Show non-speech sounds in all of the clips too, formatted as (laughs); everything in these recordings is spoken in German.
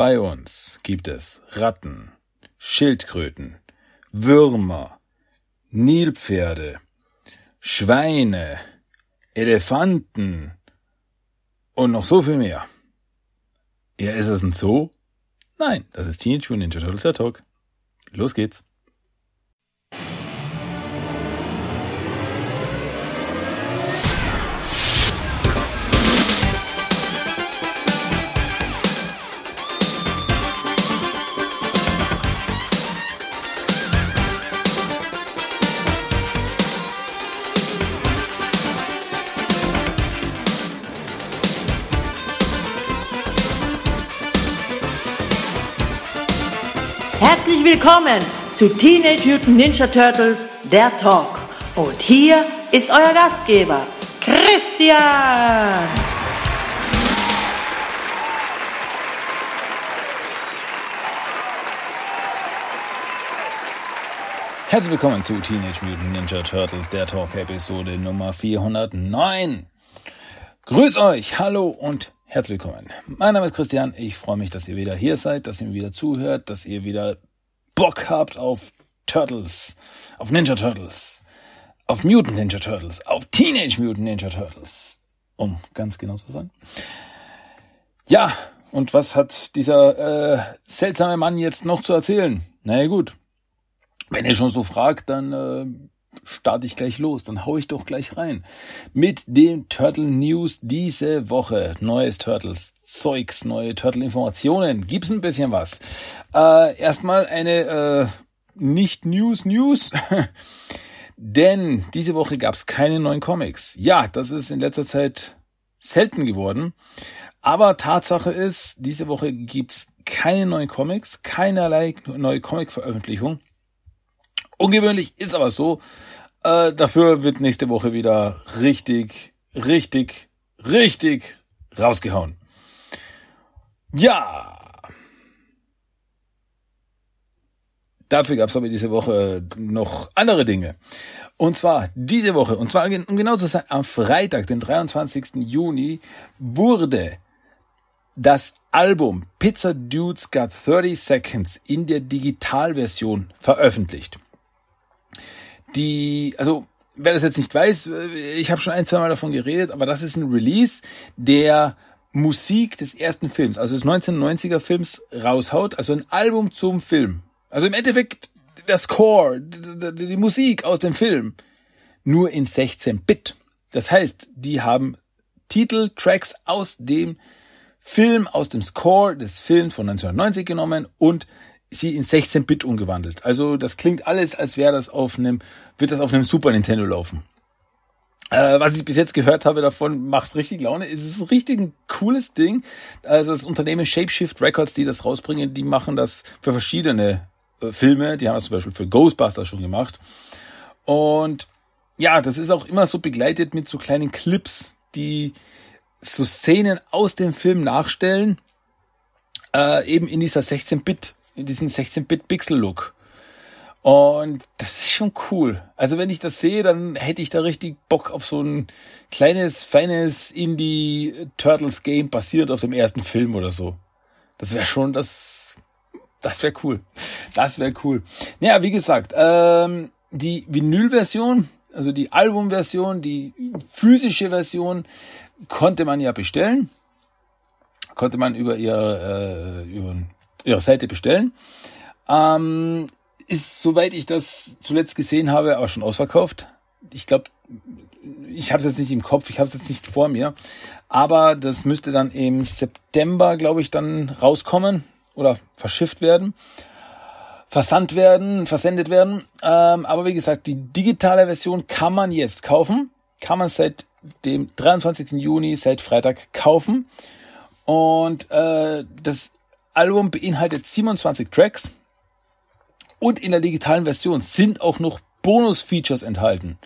Bei uns gibt es Ratten, Schildkröten, Würmer, Nilpferde, Schweine, Elefanten und noch so viel mehr. Ja, ist es ein Zoo? Nein, das ist Teenage Mutant Ninja Turtles Talk. Los geht's. Willkommen zu Teenage Mutant Ninja Turtles, der Talk. Und hier ist euer Gastgeber, Christian. Herzlich willkommen zu Teenage Mutant Ninja Turtles, der Talk Episode Nummer 409. Grüß euch, hallo und herzlich willkommen. Mein Name ist Christian. Ich freue mich, dass ihr wieder hier seid, dass ihr mir wieder zuhört, dass ihr wieder Bock habt auf Turtles, auf Ninja Turtles, auf Mutant Ninja Turtles, auf Teenage Mutant Ninja Turtles, um ganz genau zu sein. Ja, und was hat dieser äh, seltsame Mann jetzt noch zu erzählen? Na ja, gut. Wenn ihr schon so fragt, dann äh, starte ich gleich los. Dann hau ich doch gleich rein. Mit dem Turtle News diese Woche. Neues Turtles Zeugs, neue Turtle Informationen. Gibt's ein bisschen was. Äh, erstmal eine äh, nicht News News. (laughs) Denn diese Woche gab's keine neuen Comics. Ja, das ist in letzter Zeit selten geworden. Aber Tatsache ist, diese Woche gibt's keine neuen Comics, keinerlei neue Comic-Veröffentlichung. Ungewöhnlich ist aber so. Äh, dafür wird nächste Woche wieder richtig, richtig, richtig rausgehauen. Ja. Dafür gab es aber diese Woche noch andere Dinge. Und zwar diese Woche, und zwar um genau zu sein, am Freitag, den 23. Juni, wurde das Album Pizza Dudes Got 30 Seconds in der Digitalversion veröffentlicht die, also wer das jetzt nicht weiß, ich habe schon ein, zwei Mal davon geredet, aber das ist ein Release, der Musik des ersten Films, also des 1990er Films raushaut, also ein Album zum Film. Also im Endeffekt der Score, die, Musik aus dem Film, nur in 16-Bit. Das heißt, die haben Titeltracks aus dem Film, aus dem Score des Films von 1990 genommen und sie in 16-Bit umgewandelt. Also das klingt alles, als wäre das auf einem, wird das auf einem Super Nintendo laufen. Äh, was ich bis jetzt gehört habe davon, macht richtig Laune. Es ist ein richtig ein cooles Ding. Also das Unternehmen Shapeshift Records, die das rausbringen, die machen das für verschiedene äh, Filme. Die haben das zum Beispiel für Ghostbusters schon gemacht. Und ja, das ist auch immer so begleitet mit so kleinen Clips, die so Szenen aus dem Film nachstellen, äh, eben in dieser 16-Bit diesen 16-Bit-Pixel-Look. Und das ist schon cool. Also wenn ich das sehe, dann hätte ich da richtig Bock auf so ein kleines, feines Indie-Turtles-Game basiert auf dem ersten Film oder so. Das wäre schon das, das wäre cool. Das wäre cool. Naja, wie gesagt, ähm, die Vinyl-Version, also die Album-Version, die physische Version, konnte man ja bestellen. Konnte man über ihr, äh, über ihrer Seite bestellen. Ähm, ist, soweit ich das zuletzt gesehen habe, auch schon ausverkauft. Ich glaube, ich habe es jetzt nicht im Kopf, ich habe es jetzt nicht vor mir, aber das müsste dann im September, glaube ich, dann rauskommen oder verschifft werden, versandt werden, versendet werden. Ähm, aber wie gesagt, die digitale Version kann man jetzt kaufen, kann man seit dem 23. Juni, seit Freitag kaufen. Und äh, das Album beinhaltet 27 Tracks und in der digitalen Version sind auch noch Bonus-Features enthalten.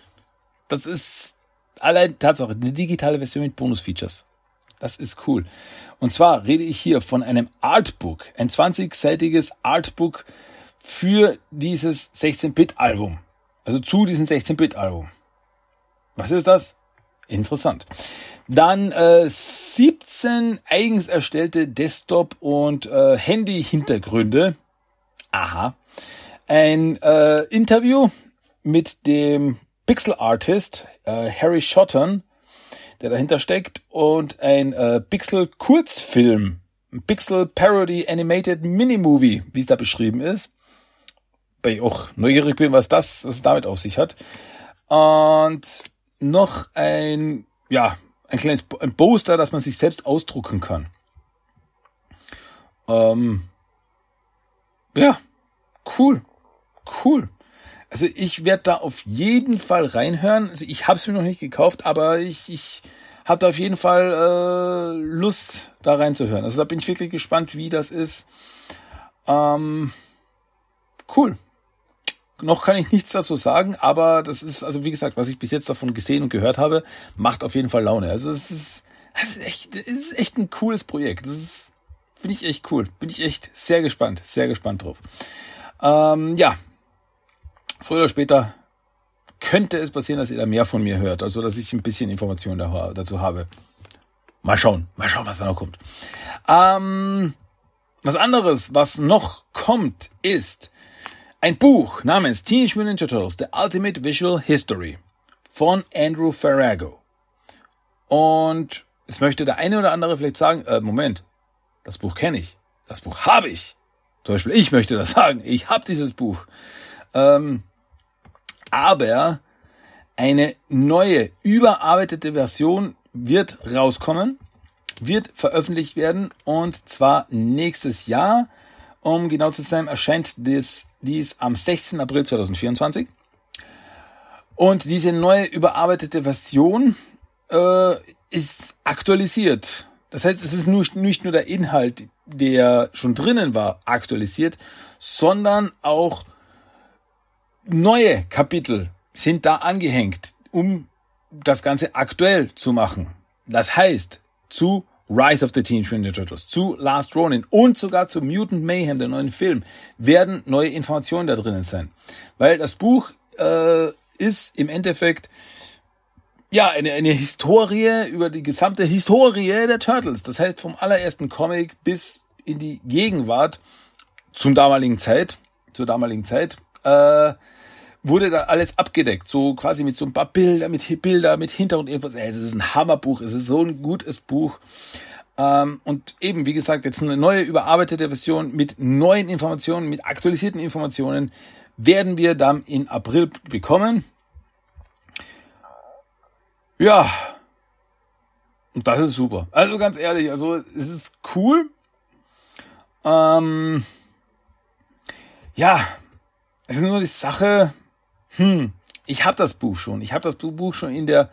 Das ist allein Tatsache, eine digitale Version mit Bonus-Features. Das ist cool. Und zwar rede ich hier von einem Artbook, ein 20-seitiges Artbook für dieses 16-Bit-Album. Also zu diesem 16-Bit-Album. Was ist das? Interessant. Dann äh, 17 eigens erstellte Desktop- und äh, Handy-Hintergründe. Aha. Ein äh, Interview mit dem Pixel Artist äh, Harry Shotton, der dahinter steckt, und ein äh, Pixel Kurzfilm, ein Pixel Parody Animated Mini-Movie, wie es da beschrieben ist. Weil ich auch neugierig bin, was das, was es damit auf sich hat. Und noch ein, ja, ein kleines ein Poster, das man sich selbst ausdrucken kann. Ähm, ja, cool, cool. Also ich werde da auf jeden Fall reinhören. Also ich habe es mir noch nicht gekauft, aber ich, ich habe da auf jeden Fall äh, Lust, da reinzuhören. Also da bin ich wirklich gespannt, wie das ist. Ähm, cool. Noch kann ich nichts dazu sagen, aber das ist, also wie gesagt, was ich bis jetzt davon gesehen und gehört habe, macht auf jeden Fall Laune. Also es ist, es ist echt, es ist echt ein cooles Projekt. Das ist, finde ich echt cool. Bin ich echt sehr gespannt, sehr gespannt drauf. Ähm, ja, früher oder später könnte es passieren, dass ihr da mehr von mir hört, also dass ich ein bisschen Informationen dazu habe. Mal schauen, mal schauen, was da noch kommt. Ähm, was anderes, was noch kommt, ist ein Buch namens Teenage Mutant Ninja Turtles: The Ultimate Visual History von Andrew Farrago. Und es möchte der eine oder andere vielleicht sagen, äh, Moment, das Buch kenne ich, das Buch habe ich. Zum Beispiel ich möchte das sagen, ich habe dieses Buch. Ähm, aber eine neue, überarbeitete Version wird rauskommen, wird veröffentlicht werden und zwar nächstes Jahr. Um genau zu sein, erscheint dies, dies am 16. April 2024. Und diese neue überarbeitete Version äh, ist aktualisiert. Das heißt, es ist nicht, nicht nur der Inhalt, der schon drinnen war, aktualisiert, sondern auch neue Kapitel sind da angehängt, um das Ganze aktuell zu machen. Das heißt, zu Rise of the Teenage Mutant Turtles, zu Last Ronin und sogar zu Mutant Mayhem, der neuen Film, werden neue Informationen da drinnen sein. Weil das Buch äh, ist im Endeffekt ja eine, eine Historie über die gesamte Historie der Turtles. Das heißt, vom allerersten Comic bis in die Gegenwart zum damaligen Zeit, zur damaligen Zeit, äh, wurde da alles abgedeckt, so quasi mit so ein paar Bilder, mit Bilder, mit Hintergrundinfos. Ey, es ist ein Hammerbuch, es ist so ein gutes Buch. Ähm, und eben, wie gesagt, jetzt eine neue überarbeitete Version mit neuen Informationen, mit aktualisierten Informationen werden wir dann in April bekommen. Ja. Und das ist super. Also ganz ehrlich, also es ist cool. Ähm, ja, es ist nur die Sache, hm, ich habe das Buch schon. Ich habe das Buch schon in der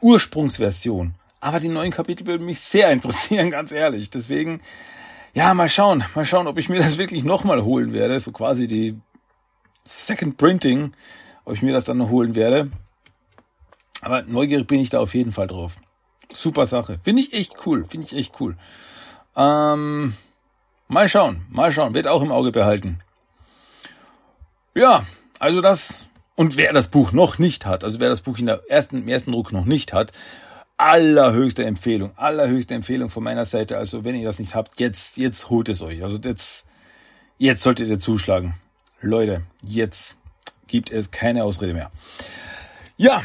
Ursprungsversion. Aber die neuen Kapitel würden mich sehr interessieren, (laughs) ganz ehrlich. Deswegen, ja, mal schauen. Mal schauen, ob ich mir das wirklich nochmal holen werde. So quasi die Second Printing, ob ich mir das dann noch holen werde. Aber neugierig bin ich da auf jeden Fall drauf. Super Sache. Finde ich echt cool. Finde ich echt cool. Ähm, mal schauen. Mal schauen. Wird auch im Auge behalten. Ja, also das und wer das Buch noch nicht hat, also wer das Buch in der ersten, im ersten Druck noch nicht hat, allerhöchste Empfehlung, allerhöchste Empfehlung von meiner Seite. Also wenn ihr das nicht habt, jetzt, jetzt holt es euch. Also jetzt, jetzt solltet ihr zuschlagen. Leute, jetzt gibt es keine Ausrede mehr. Ja.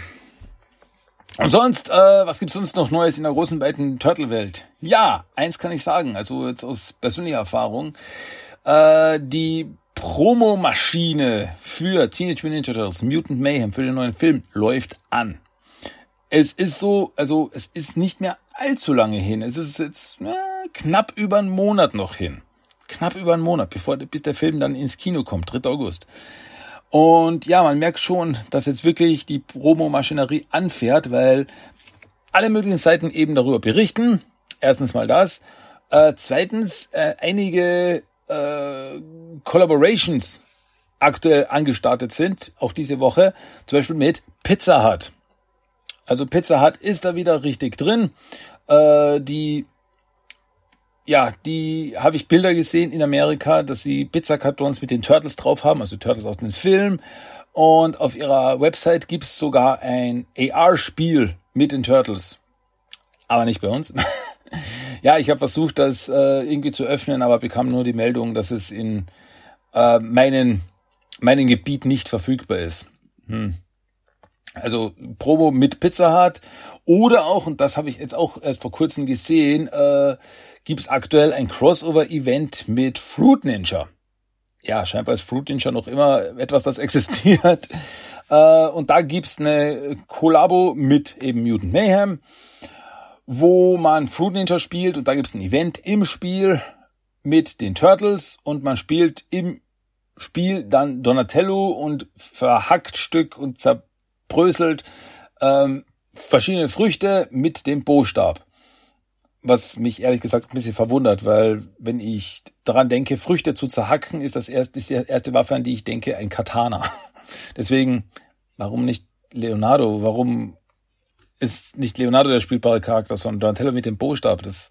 Und sonst, äh, was gibt's sonst noch Neues in der großen, weiten Turtle-Welt? Ja, eins kann ich sagen, also jetzt aus persönlicher Erfahrung. Äh, die Promomaschine für Teenage Mutant Ninja Turtles Mutant Mayhem für den neuen Film läuft an. Es ist so, also es ist nicht mehr allzu lange hin. Es ist jetzt äh, knapp über einen Monat noch hin. Knapp über einen Monat, bevor bis der Film dann ins Kino kommt, 3. August. Und ja, man merkt schon, dass jetzt wirklich die Promomaschinerie anfährt, weil alle möglichen Seiten eben darüber berichten. Erstens mal das. Äh, zweitens, äh, einige äh, Collaborations aktuell angestartet sind, auch diese Woche, zum Beispiel mit Pizza Hut. Also Pizza Hut ist da wieder richtig drin. Äh, die, ja, die habe ich Bilder gesehen in Amerika, dass sie Pizzakartons mit den Turtles drauf haben, also Turtles aus dem Film. Und auf ihrer Website gibt es sogar ein AR-Spiel mit den Turtles. aber nicht bei uns. (laughs) ja, ich habe versucht, das äh, irgendwie zu öffnen, aber bekam nur die Meldung, dass es in äh, meinen, meinen Gebiet nicht verfügbar ist. Hm. Also Promo mit Pizza Hut oder auch, und das habe ich jetzt auch erst vor kurzem gesehen, äh, gibt es aktuell ein Crossover-Event mit Fruit Ninja. Ja, scheinbar ist Fruit Ninja noch immer etwas, das (laughs) existiert. Äh, und da gibt's eine Kollabo mit eben Mutant Mayhem, wo man Fruit Ninja spielt und da gibt's ein Event im Spiel mit den Turtles und man spielt im Spiel dann Donatello und verhackt Stück und zerbröselt ähm, verschiedene Früchte mit dem Bo-Stab. Was mich ehrlich gesagt ein bisschen verwundert, weil wenn ich daran denke, Früchte zu zerhacken, ist das erste, ist die erste Waffe, an die ich denke, ein Katana. (laughs) Deswegen, warum nicht Leonardo? Warum ist nicht Leonardo der spielbare Charakter, sondern Donatello mit dem Bo-Stab? Das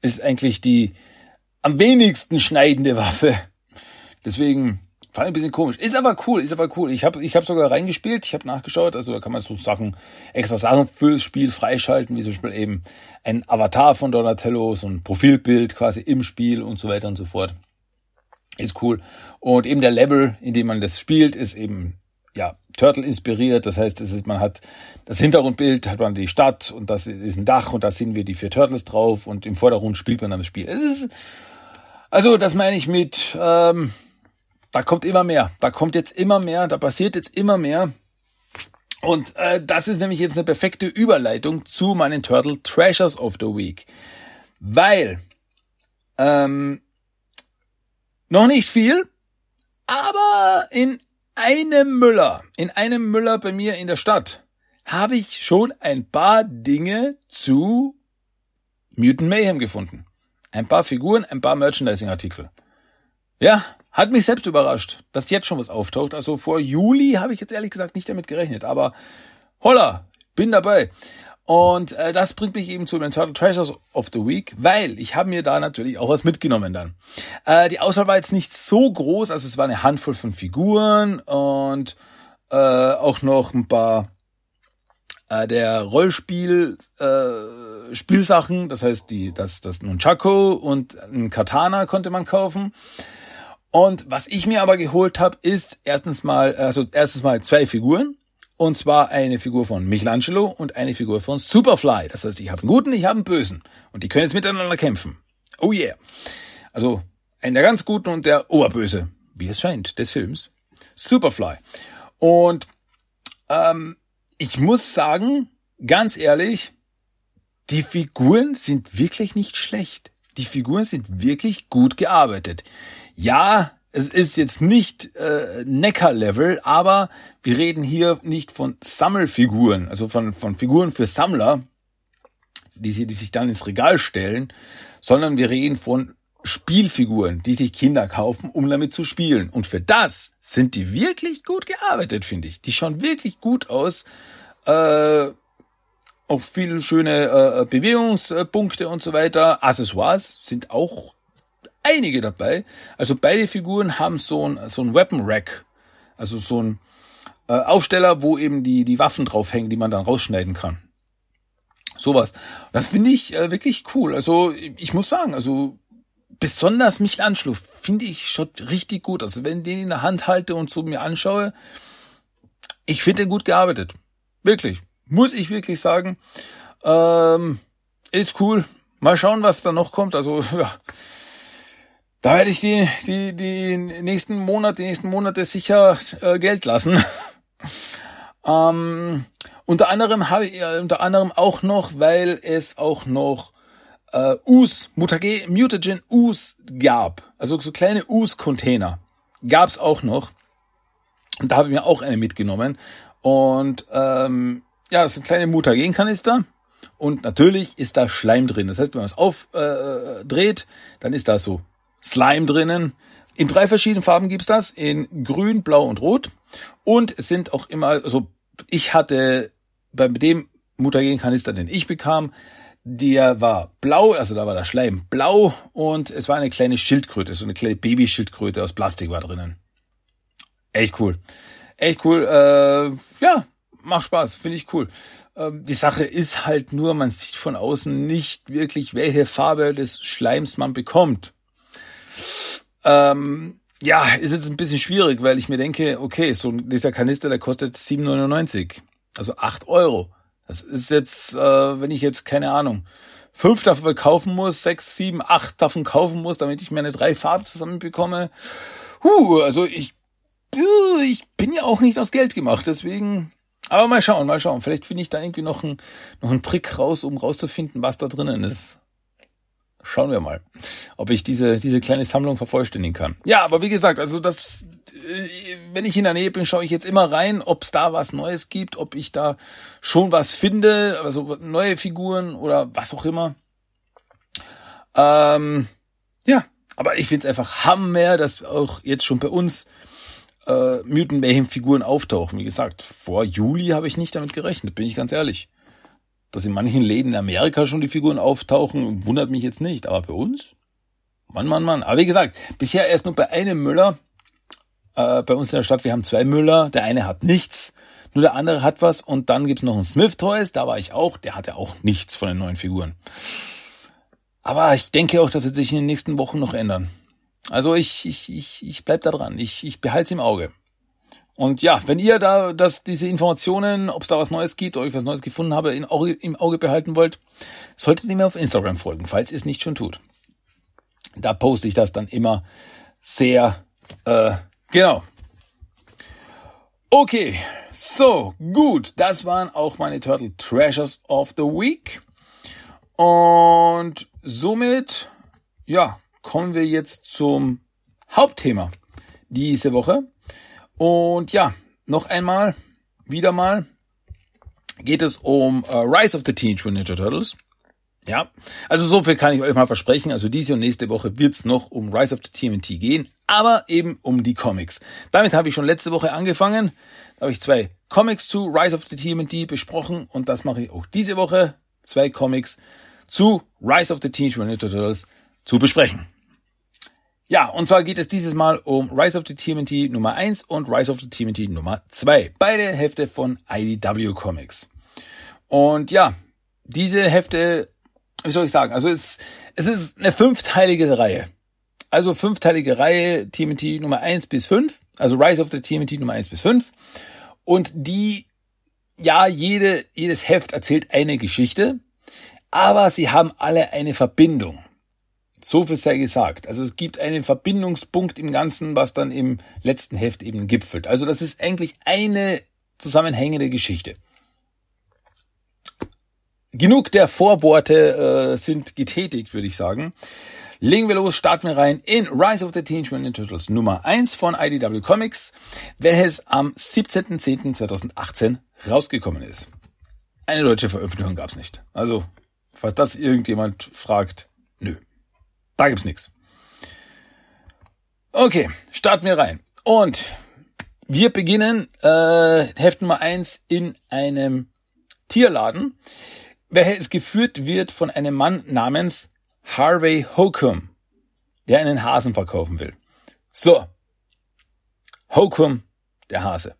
ist eigentlich die am wenigsten schneidende Waffe. Deswegen Fand ich ein bisschen komisch. Ist aber cool, ist aber cool. Ich habe ich hab sogar reingespielt, ich habe nachgeschaut, also da kann man so Sachen, extra Sachen fürs Spiel freischalten, wie zum Beispiel eben ein Avatar von Donatello, so ein Profilbild quasi im Spiel und so weiter und so fort. Ist cool. Und eben der Level, in dem man das spielt, ist eben ja, Turtle inspiriert. Das heißt, es ist, man hat das Hintergrundbild, hat man die Stadt und das ist ein Dach und da sehen wir die vier Turtles drauf und im Vordergrund spielt man dann das Spiel. Es ist, also das meine ich mit, ähm, da kommt immer mehr. Da kommt jetzt immer mehr. Da passiert jetzt immer mehr. Und äh, das ist nämlich jetzt eine perfekte Überleitung zu meinen Turtle Treasures of the Week. Weil ähm, noch nicht viel, aber in einem Müller, in einem Müller bei mir in der Stadt, habe ich schon ein paar Dinge zu Mutant Mayhem gefunden. Ein paar Figuren, ein paar Merchandising-Artikel. Ja, hat mich selbst überrascht, dass jetzt schon was auftaucht. Also vor Juli habe ich jetzt ehrlich gesagt nicht damit gerechnet, aber holla, bin dabei. Und äh, das bringt mich eben zu den Turtle Treasures of the Week, weil ich habe mir da natürlich auch was mitgenommen dann. Äh, die Auswahl war jetzt nicht so groß, also es war eine Handvoll von Figuren und äh, auch noch ein paar äh, der Rollspiel äh, Spielsachen, das heißt die das das Nunchaku und ein Katana konnte man kaufen. Und was ich mir aber geholt habe, ist erstens mal, also erstens mal zwei Figuren. Und zwar eine Figur von Michelangelo und eine Figur von Superfly. Das heißt, ich habe einen guten, ich habe einen bösen. Und die können jetzt miteinander kämpfen. Oh yeah. Also einer der ganz guten und der Oberböse, wie es scheint, des Films. Superfly. Und ähm, ich muss sagen, ganz ehrlich, die Figuren sind wirklich nicht schlecht. Die Figuren sind wirklich gut gearbeitet ja, es ist jetzt nicht äh, Neckar-Level, aber wir reden hier nicht von Sammelfiguren, also von, von Figuren für Sammler, die, sie, die sich dann ins Regal stellen, sondern wir reden von Spielfiguren, die sich Kinder kaufen, um damit zu spielen. Und für das sind die wirklich gut gearbeitet, finde ich. Die schauen wirklich gut aus. Äh, auch viele schöne äh, Bewegungspunkte und so weiter. Accessoires sind auch einige dabei. Also beide Figuren haben so ein, so ein Weapon Rack. Also so ein äh, Aufsteller, wo eben die, die Waffen draufhängen, die man dann rausschneiden kann. Sowas. Das finde ich äh, wirklich cool. Also ich muss sagen, also besonders Michelangelo finde ich schon richtig gut. Also wenn ich den in der Hand halte und so mir anschaue, ich finde den gut gearbeitet. Wirklich. Muss ich wirklich sagen. Ähm, ist cool. Mal schauen, was da noch kommt. Also, (laughs) ja, da werde ich die, die, die nächsten Monate, die nächsten Monate sicher äh, Geld lassen. (laughs) ähm, unter anderem habe ich, äh, unter anderem auch noch, weil es auch noch äh, Us, Mutage, Mutagen Us gab. Also so kleine Us-Container gab's auch noch. Und da habe ich mir auch eine mitgenommen. Und ähm, ja, das sind kleine Mutagen-Kanister. Und natürlich ist da Schleim drin. Das heißt, wenn man es aufdreht, äh, dann ist da so Slime drinnen. In drei verschiedenen Farben gibt's das, in grün, blau und rot. Und es sind auch immer, also ich hatte bei dem Mutagenkanister, den ich bekam, der war blau, also da war der Schleim blau und es war eine kleine Schildkröte, so eine kleine Babyschildkröte aus Plastik war drinnen. Echt cool. Echt cool. Äh, ja, macht Spaß, finde ich cool. Ähm, die Sache ist halt nur, man sieht von außen nicht wirklich, welche Farbe des Schleims man bekommt. Ähm, ja, ist jetzt ein bisschen schwierig, weil ich mir denke, okay, so dieser Kanister, der kostet 7,99. Also 8 Euro. Das ist jetzt, äh, wenn ich jetzt, keine Ahnung, fünf davon kaufen muss, sechs, sieben, acht davon kaufen muss, damit ich mir eine drei Farben zusammenbekomme. Huh, also ich, ich bin ja auch nicht aus Geld gemacht, deswegen, aber mal schauen, mal schauen. Vielleicht finde ich da irgendwie noch einen, noch einen Trick raus, um rauszufinden, was da drinnen ist. Schauen wir mal, ob ich diese, diese kleine Sammlung vervollständigen kann. Ja, aber wie gesagt, also das, äh, wenn ich in der Nähe bin, schaue ich jetzt immer rein, ob es da was Neues gibt, ob ich da schon was finde, also neue Figuren oder was auch immer. Ähm, ja, aber ich finde es einfach Hammer, dass auch jetzt schon bei uns äh, Mutant Mayhem Figuren auftauchen. Wie gesagt, vor Juli habe ich nicht damit gerechnet, bin ich ganz ehrlich dass in manchen Läden in Amerika schon die Figuren auftauchen, wundert mich jetzt nicht. Aber bei uns? Mann, Mann, Mann. Aber wie gesagt, bisher erst nur bei einem Müller. Äh, bei uns in der Stadt, wir haben zwei Müller. Der eine hat nichts, nur der andere hat was. Und dann gibt's noch einen Smith Toys, da war ich auch. Der hatte auch nichts von den neuen Figuren. Aber ich denke auch, dass wird sich in den nächsten Wochen noch ändern. Also ich, ich, ich, ich bleib da dran. Ich, ich behalte es im Auge. Und ja, wenn ihr da dass diese Informationen, ob es da was Neues gibt oder ich was Neues gefunden habe, in im Auge behalten wollt, solltet ihr mir auf Instagram folgen, falls ihr es nicht schon tut. Da poste ich das dann immer sehr äh, genau. Okay, so gut, das waren auch meine Turtle Treasures of the Week. Und somit, ja, kommen wir jetzt zum Hauptthema diese Woche. Und ja, noch einmal, wieder mal, geht es um uh, Rise of the Teenage Ninja Turtles. Ja, also so viel kann ich euch mal versprechen. Also diese und nächste Woche wird's noch um Rise of the TMNT gehen, aber eben um die Comics. Damit habe ich schon letzte Woche angefangen. Da habe ich zwei Comics zu Rise of the TMNT besprochen und das mache ich auch diese Woche. Zwei Comics zu Rise of the Teenage Mutant Ninja Turtles zu besprechen. Ja, und zwar geht es dieses Mal um Rise of the TMNT Nummer 1 und Rise of the TMNT Nummer 2. Beide Hefte von IDW Comics. Und ja, diese Hefte, wie soll ich sagen, also es, es ist eine fünfteilige Reihe. Also fünfteilige Reihe TMNT Nummer 1 bis 5, also Rise of the TMNT Nummer 1 bis 5. Und die, ja, jede, jedes Heft erzählt eine Geschichte, aber sie haben alle eine Verbindung. So viel sei gesagt. Also es gibt einen Verbindungspunkt im Ganzen, was dann im letzten Heft eben gipfelt. Also das ist eigentlich eine zusammenhängende Geschichte. Genug der Vorworte äh, sind getätigt, würde ich sagen. Legen wir los, starten wir rein in Rise of the Teenage Mutant Ninja Turtles Nummer 1 von IDW Comics, welches am 17.10.2018 rausgekommen ist. Eine deutsche Veröffentlichung gab es nicht. Also, falls das irgendjemand fragt. Da gibt's nichts. Okay, starten wir rein. Und wir beginnen äh, Heft Nummer eins in einem Tierladen, welches geführt wird von einem Mann namens Harvey Hokum, der einen Hasen verkaufen will. So, Hokum, der Hase.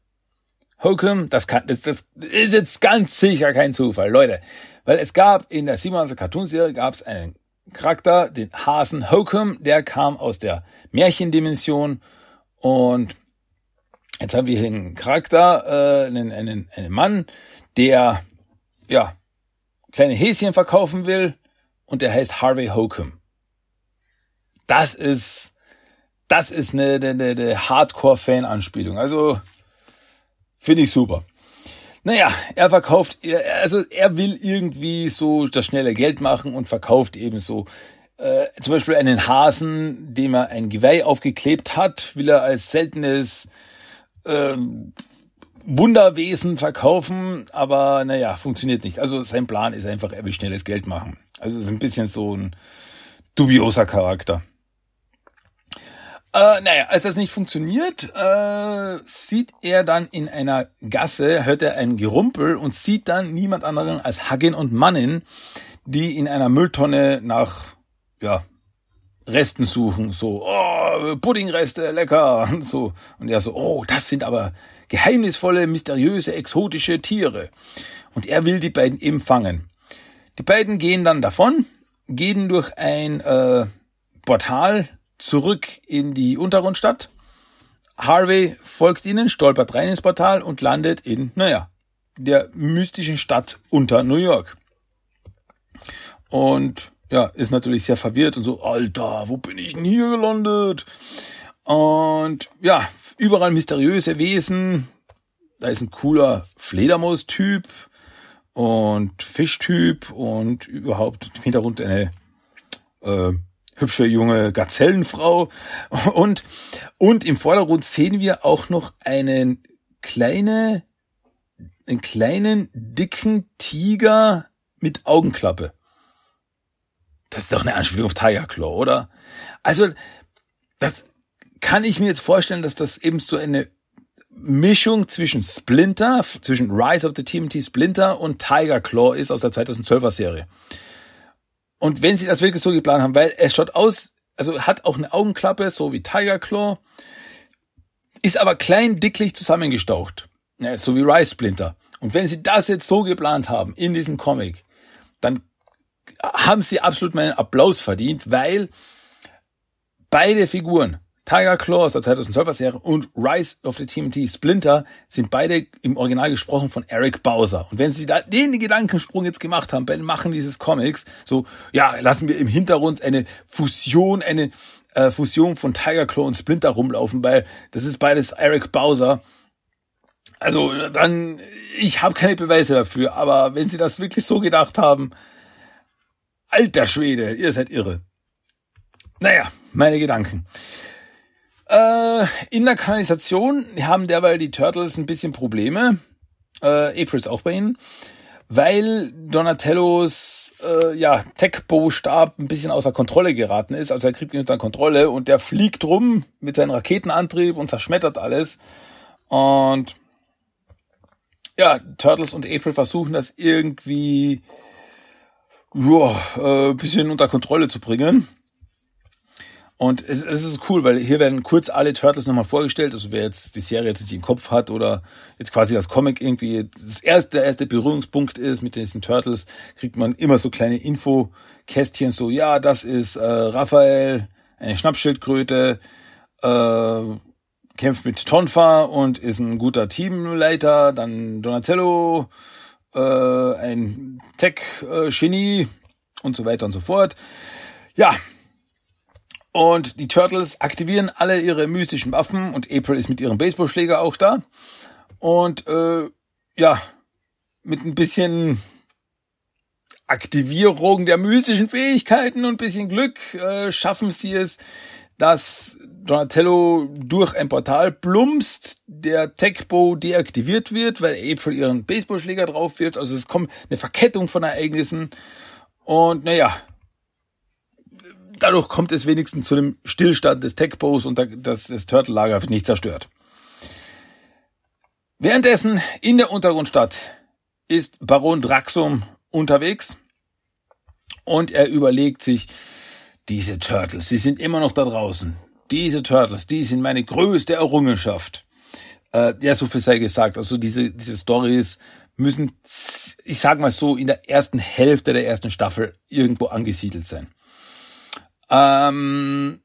Hokum, das, kann, das, das ist jetzt ganz sicher kein Zufall, Leute. Weil es gab in der 97 Cartoon-Serie gab es einen Charakter, den Hasen Hokum, der kam aus der Märchendimension und jetzt haben wir hier einen Charakter, äh, einen, einen, einen Mann, der ja kleine Häschen verkaufen will und der heißt Harvey Hokum. Das ist das ist eine, eine, eine Hardcore-Fan-Anspielung. Also finde ich super. Naja, er verkauft, also er will irgendwie so das schnelle Geld machen und verkauft eben so äh, zum Beispiel einen Hasen, dem er ein Geweih aufgeklebt hat, will er als seltenes äh, Wunderwesen verkaufen, aber naja, funktioniert nicht. Also sein Plan ist einfach, er will schnelles Geld machen. Also ist ein bisschen so ein dubioser Charakter. Äh, naja, als das nicht funktioniert, äh, sieht er dann in einer Gasse, hört er ein Gerumpel und sieht dann niemand anderen als Hagen und Mannen, die in einer Mülltonne nach ja, Resten suchen, so, oh, Puddingreste, lecker, und (laughs) so. Und er so, oh, das sind aber geheimnisvolle, mysteriöse, exotische Tiere. Und er will die beiden eben fangen. Die beiden gehen dann davon, gehen durch ein äh, Portal zurück in die Untergrundstadt. Harvey folgt ihnen, stolpert rein ins Portal und landet in, naja, der mystischen Stadt unter New York. Und ja, ist natürlich sehr verwirrt und so, Alter, wo bin ich denn hier gelandet? Und ja, überall mysteriöse Wesen. Da ist ein cooler Fledermaus-Typ und Fischtyp und überhaupt im Hintergrund eine äh, hübsche junge Gazellenfrau. Und, und im Vordergrund sehen wir auch noch einen kleine, einen kleinen, dicken Tiger mit Augenklappe. Das ist doch eine Anspielung auf Tiger Claw, oder? Also, das kann ich mir jetzt vorstellen, dass das eben so eine Mischung zwischen Splinter, zwischen Rise of the TMT Splinter und Tiger Claw ist aus der 2012er Serie. Und wenn sie das wirklich so geplant haben, weil es schaut aus, also hat auch eine Augenklappe, so wie Tiger Claw, ist aber klein, dicklich zusammengestaucht. Ja, so wie Rise Splinter. Und wenn sie das jetzt so geplant haben in diesem Comic, dann haben sie absolut meinen Applaus verdient, weil beide Figuren, Tiger Claw aus der 2012er Serie und Rise of the TMT Splinter sind beide im Original gesprochen von Eric Bowser. Und wenn sie da den Gedankensprung jetzt gemacht haben beim Machen dieses Comics, so, ja, lassen wir im Hintergrund eine Fusion, eine äh, Fusion von Tiger Claw und Splinter rumlaufen, weil das ist beides Eric Bowser. Also dann, ich habe keine Beweise dafür, aber wenn sie das wirklich so gedacht haben, Alter Schwede, ihr seid irre. Naja, meine Gedanken. Äh, in der Kanalisation haben derweil die Turtles ein bisschen Probleme. Äh, April ist auch bei ihnen. Weil Donatellos äh, ja, Tech-Bo-Stab ein bisschen außer Kontrolle geraten ist. Also er kriegt ihn unter Kontrolle und der fliegt rum mit seinem Raketenantrieb und zerschmettert alles. Und ja, Turtles und April versuchen das irgendwie ja, äh, bisschen unter Kontrolle zu bringen. Und es, es ist cool, weil hier werden kurz alle Turtles nochmal vorgestellt. Also wer jetzt die Serie jetzt nicht im Kopf hat oder jetzt quasi das Comic irgendwie das erste, der erste Berührungspunkt ist mit diesen Turtles, kriegt man immer so kleine Infokästchen, so, ja, das ist äh, Raphael, eine Schnappschildkröte, äh, kämpft mit Tonfa und ist ein guter Teamleiter, dann Donatello, äh, ein Tech-Genie und so weiter und so fort. Ja, und die Turtles aktivieren alle ihre mystischen Waffen und April ist mit ihrem Baseballschläger auch da. Und äh, ja, mit ein bisschen Aktivierung der mystischen Fähigkeiten und bisschen Glück äh, schaffen sie es, dass Donatello durch ein Portal plumpst, der Techbo deaktiviert wird, weil April ihren Baseballschläger drauf wirft. Also es kommt eine Verkettung von Ereignissen. Und naja, dadurch kommt es wenigstens zu dem Stillstand des Techbos und das, das Turtle-Lager wird nicht zerstört. Währenddessen in der Untergrundstadt ist Baron Draxum unterwegs und er überlegt sich, diese Turtles, sie sind immer noch da draußen. Diese Turtles, die sind meine größte Errungenschaft. Äh, ja, so viel sei gesagt. Also diese, diese Stories müssen, ich sag mal so, in der ersten Hälfte der ersten Staffel irgendwo angesiedelt sein. Ähm,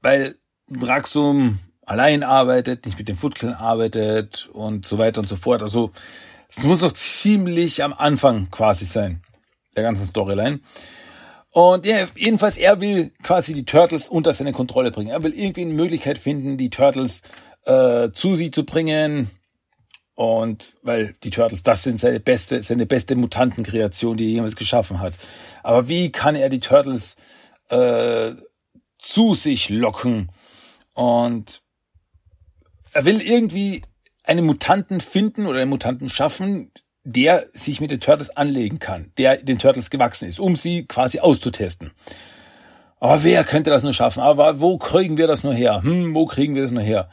weil Draxum allein arbeitet, nicht mit dem Foot arbeitet und so weiter und so fort. Also es muss noch ziemlich am Anfang quasi sein, der ganzen Storyline. Und ja, jedenfalls, er will quasi die Turtles unter seine Kontrolle bringen. Er will irgendwie eine Möglichkeit finden, die Turtles äh, zu sie zu bringen. Und weil die Turtles, das sind seine beste, seine beste Mutantenkreation, die er jemals geschaffen hat. Aber wie kann er die Turtles äh, zu sich locken? Und er will irgendwie einen Mutanten finden oder einen Mutanten schaffen, der sich mit den Turtles anlegen kann, der den Turtles gewachsen ist, um sie quasi auszutesten. Aber wer könnte das nur schaffen? Aber wo kriegen wir das nur her? Hm, wo kriegen wir das nur her?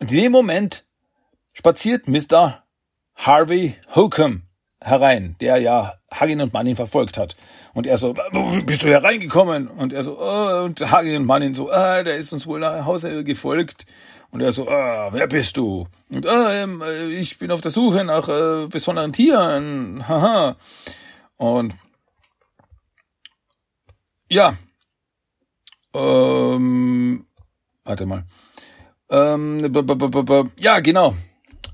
Und in dem Moment spaziert Mr. Harvey Hokum herein, der ja Hagin und Manin verfolgt hat. Und er so, bist du hereingekommen? Und er so, oh, und Hagin und Manin so, ah, der ist uns wohl nach Hause gefolgt. Und er so, ah, wer bist du? Und ah, ähm, ich bin auf der Suche nach äh, besonderen Tieren. Haha. Und ja, ähm, warte mal. Ähm, ja, genau.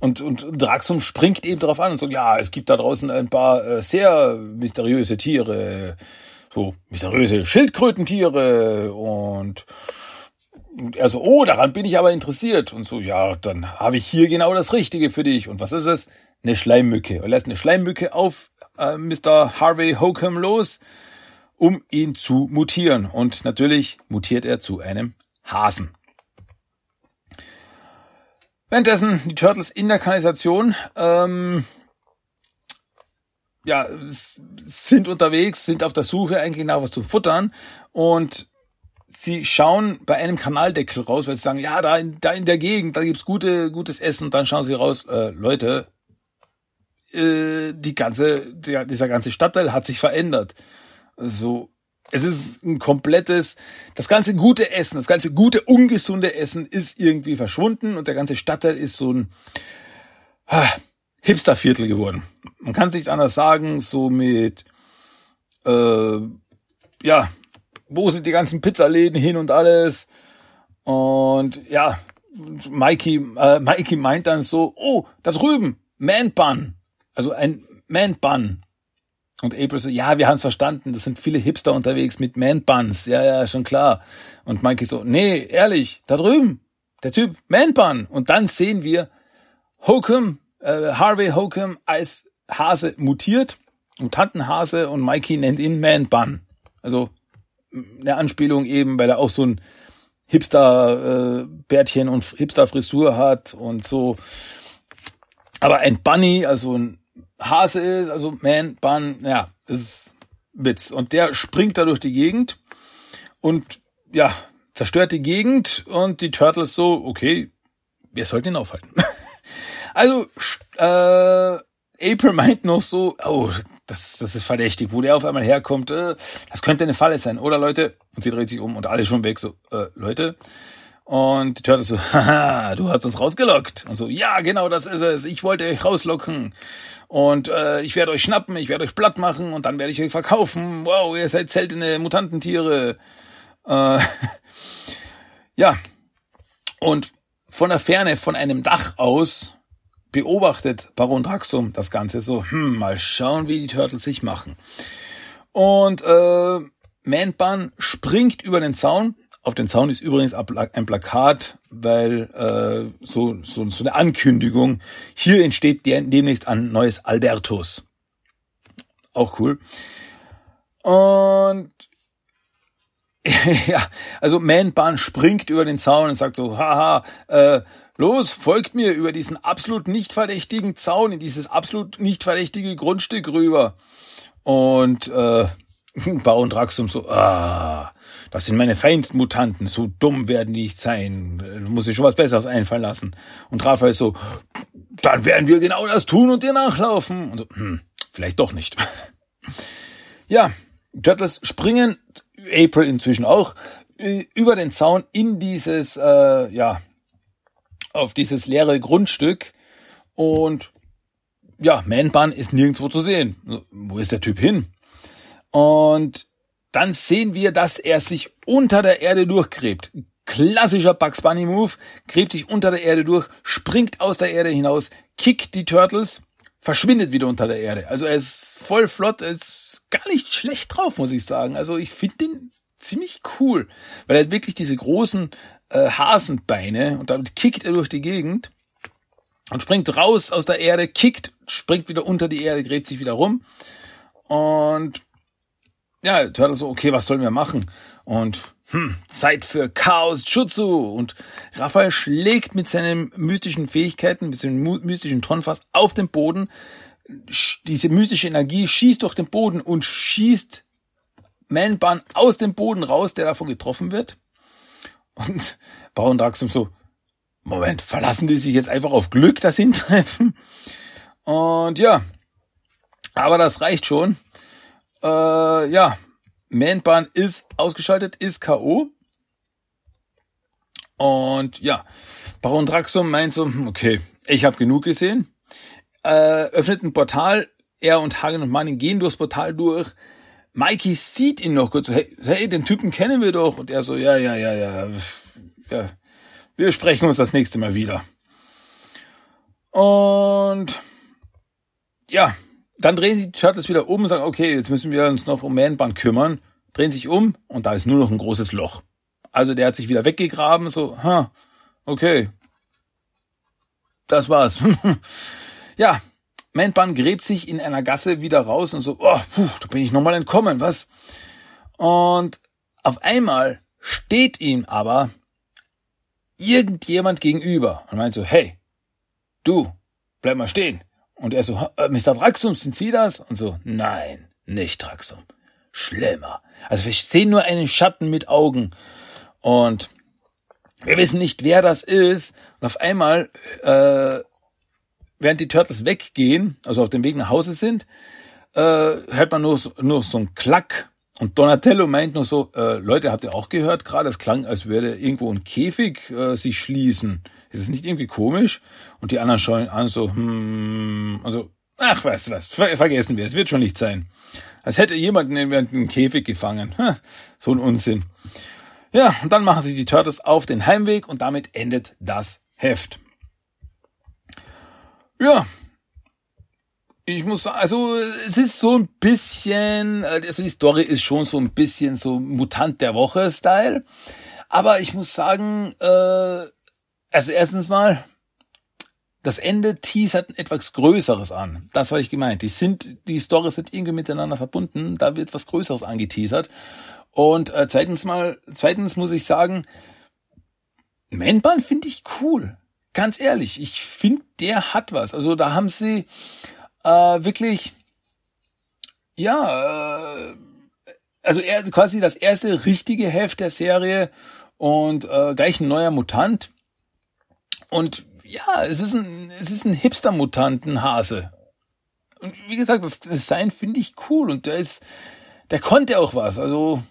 Und, und Draxum springt eben darauf an und sagt, ja, es gibt da draußen ein paar äh, sehr mysteriöse Tiere, so mysteriöse Schildkrötentiere und, er so, oh, daran bin ich aber interessiert. Und so, ja, dann habe ich hier genau das Richtige für dich. Und was ist es? Eine Schleimmücke. Er lässt eine Schleimmücke auf äh, Mr. Harvey Hokum los, um ihn zu mutieren. Und natürlich mutiert er zu einem Hasen. Währenddessen die Turtles in der Kanalisation ähm, ja, sind unterwegs, sind auf der Suche eigentlich nach was zu futtern und sie schauen bei einem Kanaldeckel raus, weil sie sagen, ja, da in, da in der Gegend, da gibt's gute, gutes Essen und dann schauen sie raus, äh, Leute, äh, die ganze, der, dieser ganze Stadtteil hat sich verändert. So, es ist ein komplettes, das ganze gute Essen, das ganze gute ungesunde Essen ist irgendwie verschwunden und der ganze Stadtteil ist so ein ah, Hipsterviertel geworden. Man kann es nicht anders sagen, so mit, äh, ja, wo sind die ganzen Pizzaläden hin und alles. Und ja, Mikey, äh, Mikey meint dann so, oh, da drüben, Man Bun. Also ein Man Bun. Und April so, ja, wir haben es verstanden, das sind viele Hipster unterwegs mit Man-Buns, ja, ja, schon klar. Und Mikey so, nee, ehrlich, da drüben, der Typ, Man-Bun. Und dann sehen wir Hokum, äh, Harvey Hokum als Hase mutiert, Mutantenhase und Mikey nennt ihn Man-Bun. Also eine Anspielung eben, weil er auch so ein Hipster-Bärtchen äh, und Hipster-Frisur hat und so. Aber ein Bunny, also ein Hase ist, also Man, Bun, ja, ist Witz. Und der springt da durch die Gegend und ja, zerstört die Gegend und die Turtles so, okay, wir sollten ihn aufhalten. (laughs) also, äh, April meint noch so, oh, das, das ist verdächtig, wo der auf einmal herkommt, äh, das könnte eine Falle sein, oder Leute? Und sie dreht sich um und alle schon weg, so, äh, Leute, und die Turtles so, (laughs) haha, du hast uns rausgelockt. Und so, ja, genau, das ist es. Ich wollte euch rauslocken. Und äh, ich werde euch schnappen, ich werde euch platt machen und dann werde ich euch verkaufen. Wow, ihr seid seltene Mutantentiere. Äh, (laughs) ja. Und von der Ferne, von einem Dach aus, beobachtet Baron Draxum das Ganze so, hm, mal schauen, wie die Turtles sich machen. Und äh, Man-Bun springt über den Zaun auf den Zaun ist übrigens ein Plakat, weil äh, so, so, so eine Ankündigung. Hier entsteht demnächst ein neues Albertus. Auch cool. Und (laughs) ja, also Man-Bahn springt über den Zaun und sagt so, haha, äh, los, folgt mir über diesen absolut nicht verdächtigen Zaun in dieses absolut nicht verdächtige Grundstück rüber. Und äh, (laughs) Baron Draxum so, ah, das sind meine feinsten Mutanten, so dumm werden die nicht sein, du musst dir schon was Besseres einfallen lassen. Und Raphael so, dann werden wir genau das tun und dir nachlaufen. Und so, hm, vielleicht doch nicht. (laughs) ja, Turtles springen, April inzwischen auch, über den Zaun in dieses, äh, ja, auf dieses leere Grundstück und ja, Man-Bun ist nirgendwo zu sehen. Wo ist der Typ hin? Und dann sehen wir, dass er sich unter der Erde durchgräbt. Klassischer Bugs Bunny Move, gräbt sich unter der Erde durch, springt aus der Erde hinaus, kickt die Turtles, verschwindet wieder unter der Erde. Also er ist voll flott, er ist gar nicht schlecht drauf, muss ich sagen. Also ich finde den ziemlich cool, weil er hat wirklich diese großen äh, Hasenbeine und damit kickt er durch die Gegend und springt raus aus der Erde, kickt, springt wieder unter die Erde, gräbt sich wieder rum und ja, Turtle so, okay, was sollen wir machen? Und hm, Zeit für Chaos Jutsu. Und Raphael schlägt mit seinen mystischen Fähigkeiten, mit seinem mystischen Tronfass auf den Boden. Diese mystische Energie schießt durch den Boden und schießt Manban aus dem Boden raus, der davon getroffen wird. Und Baron Draxum so, Moment, verlassen die sich jetzt einfach auf Glück das Hintreffen? Und ja, Aber das reicht schon. Äh, ja, Man-Bahn ist ausgeschaltet, ist K.O. Und ja, Baron Draxum meint so, hm, okay, ich habe genug gesehen. Äh, öffnet ein Portal, er und Hagen und Manning gehen durchs Portal durch. Mikey sieht ihn noch kurz hey, hey, den Typen kennen wir doch. Und er so, ja, ja, ja, ja, ja, wir sprechen uns das nächste Mal wieder. Und ja, dann drehen sich die Turtles wieder um und sagen, okay, jetzt müssen wir uns noch um Man-Band kümmern. Drehen sich um und da ist nur noch ein großes Loch. Also der hat sich wieder weggegraben, so, ha, okay. Das war's. (laughs) ja, Man-Band gräbt sich in einer Gasse wieder raus und so, oh, puh, da bin ich nochmal entkommen, was? Und auf einmal steht ihm aber irgendjemand gegenüber und meint so, hey, du, bleib mal stehen. Und er so, äh, Mr. Draxum, sind Sie das? Und so, nein, nicht Draxum. Schlimmer. Also wir sehen nur einen Schatten mit Augen. Und wir wissen nicht, wer das ist. Und auf einmal, äh, während die Turtles weggehen, also auf dem Weg nach Hause sind, äh, hört man nur nur so ein Klack und Donatello meint nur so, äh, Leute, habt ihr auch gehört gerade? Es klang, als würde irgendwo ein Käfig äh, sich schließen. Ist es nicht irgendwie komisch? Und die anderen schauen an so, hm, also, ach, weißt du was, ver vergessen wir, es wird schon nicht sein. Als hätte jemand in einen Käfig gefangen. Ha, so ein Unsinn. Ja, und dann machen sich die Turtles auf den Heimweg und damit endet das Heft. Ja, ich muss sagen, also es ist so ein bisschen, also die Story ist schon so ein bisschen so Mutant der Woche-Style. Aber ich muss sagen, äh, also erstens mal, das Ende teasert etwas Größeres an. Das habe ich gemeint. Die sind, die Storys sind irgendwie miteinander verbunden. Da wird was Größeres angeteasert. Und äh, zweitens mal, zweitens muss ich sagen, Man-Bahn finde ich cool. Ganz ehrlich, ich finde, der hat was. Also da haben sie, äh, wirklich, ja, äh, also er, quasi das erste richtige Heft der Serie und äh, gleich ein neuer Mutant. Und ja, es ist ein, es ist ein Hipster-Mutanten-Hase. Und wie gesagt, das Design finde ich cool und der ist, der konnte auch was. Also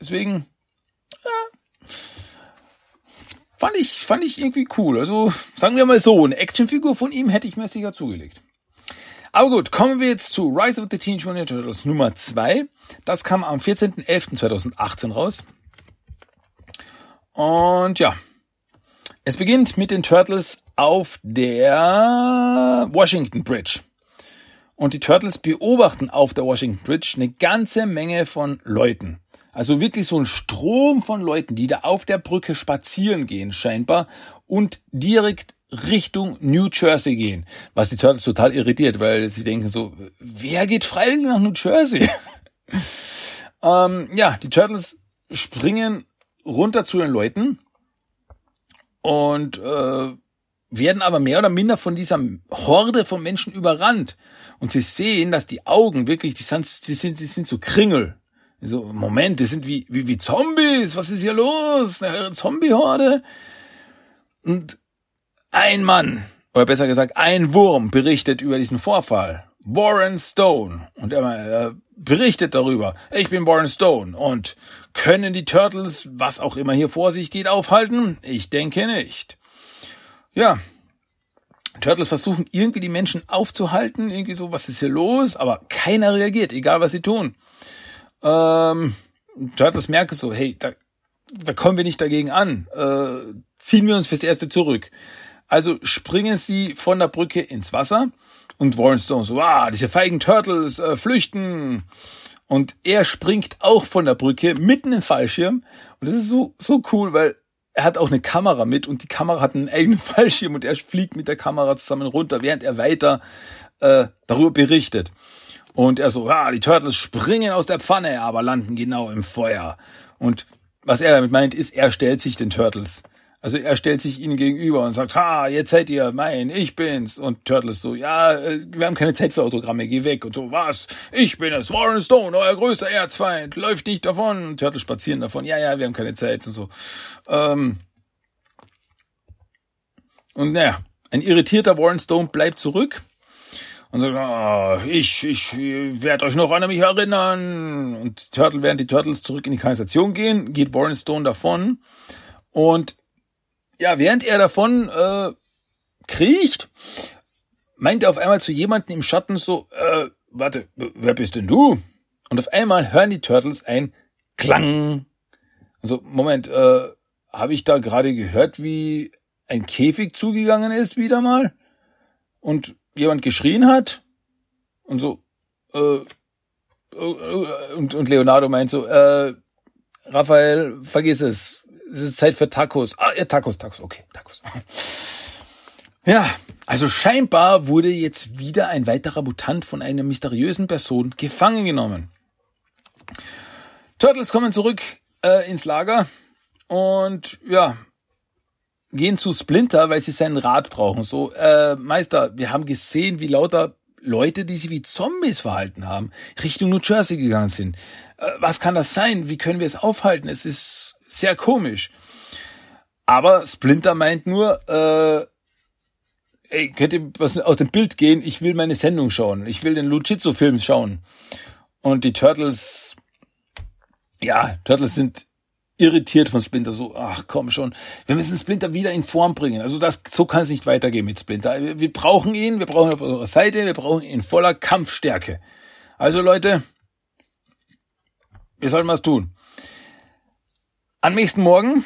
deswegen ja, fand ich, fand ich irgendwie cool. Also sagen wir mal so, eine Actionfigur von ihm hätte ich mir sicher zugelegt. Aber gut, kommen wir jetzt zu Rise of the Teenage Mutant Turtles Nummer 2. Das kam am 14.11.2018 raus. Und ja, es beginnt mit den Turtles auf der Washington Bridge. Und die Turtles beobachten auf der Washington Bridge eine ganze Menge von Leuten. Also wirklich so ein Strom von Leuten, die da auf der Brücke spazieren gehen, scheinbar, und direkt Richtung New Jersey gehen. Was die Turtles total irritiert, weil sie denken so, wer geht freiwillig nach New Jersey? (laughs) ähm, ja, die Turtles springen runter zu den Leuten und äh, werden aber mehr oder minder von dieser Horde von Menschen überrannt. Und sie sehen, dass die Augen wirklich, die sind, die sind, die sind so Kringel. So, Moment, die sind wie, wie, wie Zombies. Was ist hier los? Eine Zombie-Horde. Und ein Mann, oder besser gesagt, ein Wurm berichtet über diesen Vorfall. Warren Stone. Und er berichtet darüber. Ich bin Warren Stone. Und können die Turtles, was auch immer hier vor sich geht, aufhalten? Ich denke nicht. Ja. Turtles versuchen irgendwie die Menschen aufzuhalten, irgendwie so, was ist hier los? Aber keiner reagiert, egal was sie tun. Ähm, Turtles merken so, hey, da, da kommen wir nicht dagegen an. Äh, ziehen wir uns fürs Erste zurück. Also springen sie von der Brücke ins Wasser und Warren Stone so, ah, diese feigen Turtles äh, flüchten. Und er springt auch von der Brücke mitten in den Fallschirm. Und das ist so, so cool, weil er hat auch eine Kamera mit und die Kamera hat einen eigenen (laughs) Fallschirm und er fliegt mit der Kamera zusammen runter, während er weiter äh, darüber berichtet. Und er so, ah, die Turtles springen aus der Pfanne, aber landen genau im Feuer. Und was er damit meint, ist, er stellt sich den Turtles. Also er stellt sich ihnen gegenüber und sagt, ha, jetzt seid ihr mein, ich bin's. Und Turtles so, ja, äh, wir haben keine Zeit für Autogramme, geh weg. Und so, was? Ich bin es, Warren Stone, euer größter Erzfeind, läuft nicht davon. Und Turtles spazieren davon, ja, ja, wir haben keine Zeit und so. Ähm und naja, ein irritierter Warren Stone bleibt zurück und sagt, oh, ich, ich werde euch noch an mich erinnern. Und Turtle, während die Turtles zurück in die Kanalisation gehen, geht Warren Stone davon. Und ja, während er davon äh, kriecht, meint er auf einmal zu jemandem im Schatten so, äh, warte, wer bist denn du? Und auf einmal hören die Turtles ein Klang. Also, Moment, äh, habe ich da gerade gehört, wie ein Käfig zugegangen ist, wieder mal? Und jemand geschrien hat? Und so, äh, äh und, und Leonardo meint so, äh, Raphael, vergiss es. Es ist Zeit für Tacos. Ah, ja, Tacos, Tacos, okay, Tacos. (laughs) Ja, also scheinbar wurde jetzt wieder ein weiterer Mutant von einer mysteriösen Person gefangen genommen. Turtles kommen zurück äh, ins Lager und ja, gehen zu Splinter, weil sie seinen Rat brauchen. So, äh, Meister, wir haben gesehen, wie lauter Leute, die sich wie Zombies verhalten haben, Richtung New Jersey gegangen sind. Äh, was kann das sein? Wie können wir es aufhalten? Es ist sehr komisch. Aber Splinter meint nur, äh, ey, könnt ihr was aus dem Bild gehen? Ich will meine Sendung schauen. Ich will den Luchizzo-Film schauen. Und die Turtles, ja, Turtles sind irritiert von Splinter. So, ach komm schon, wir müssen Splinter wieder in Form bringen. Also das, so kann es nicht weitergehen mit Splinter. Wir, wir brauchen ihn, wir brauchen ihn auf unserer Seite, wir brauchen ihn in voller Kampfstärke. Also Leute, wir sollten was tun. Am nächsten Morgen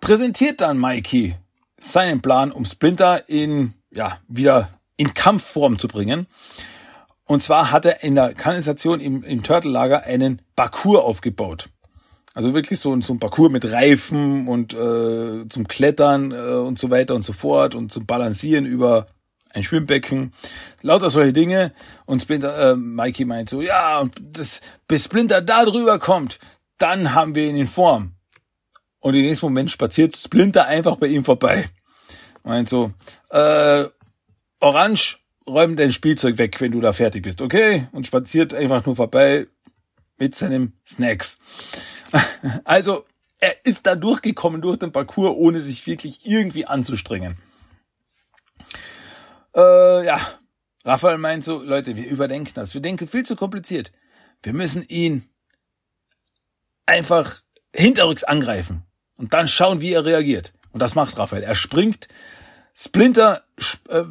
präsentiert dann Mikey seinen Plan, um Splinter in ja, wieder in Kampfform zu bringen. Und zwar hat er in der Kanalisation im, im Turtle-Lager einen Parcours aufgebaut. Also wirklich so, so ein Parcours mit Reifen und äh, zum Klettern äh, und so weiter und so fort und zum Balancieren über ein Schwimmbecken, lauter solche Dinge. Und Splinter, äh, Mikey meint so, ja, das, bis Splinter da drüber kommt, dann haben wir ihn in Form. Und im nächsten Moment spaziert Splinter einfach bei ihm vorbei. Meint so, äh, Orange, räum dein Spielzeug weg, wenn du da fertig bist, okay? Und spaziert einfach nur vorbei mit seinem Snacks. (laughs) Also, er ist da durchgekommen durch den Parcours, ohne sich wirklich irgendwie anzustrengen. Äh, ja, Raphael meint so, Leute, wir überdenken das. Wir denken viel zu kompliziert. Wir müssen ihn einfach hinterrücks angreifen und dann schauen, wie er reagiert. Und das macht Raphael. Er springt, Splinter äh,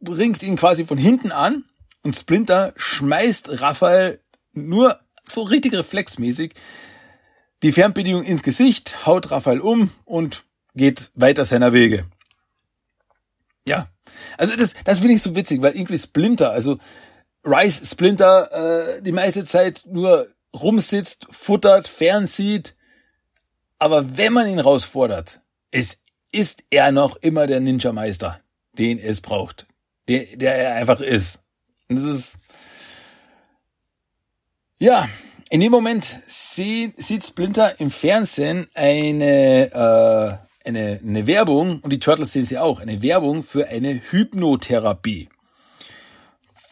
bringt ihn quasi von hinten an und Splinter schmeißt Raphael nur so richtig reflexmäßig die Fernbedienung ins Gesicht, haut Raphael um und geht weiter seiner Wege. Ja, also das, das finde ich so witzig, weil irgendwie Splinter, also Rice Splinter äh, die meiste Zeit nur rumsitzt, futtert, fernsieht, aber wenn man ihn herausfordert, es ist er noch immer der Ninja-Meister, den es braucht, der, der er einfach ist. Und das ist, ja, in dem Moment sieht, sieht Splinter im Fernsehen eine, äh, eine, eine Werbung, und die Turtles sehen sie auch, eine Werbung für eine Hypnotherapie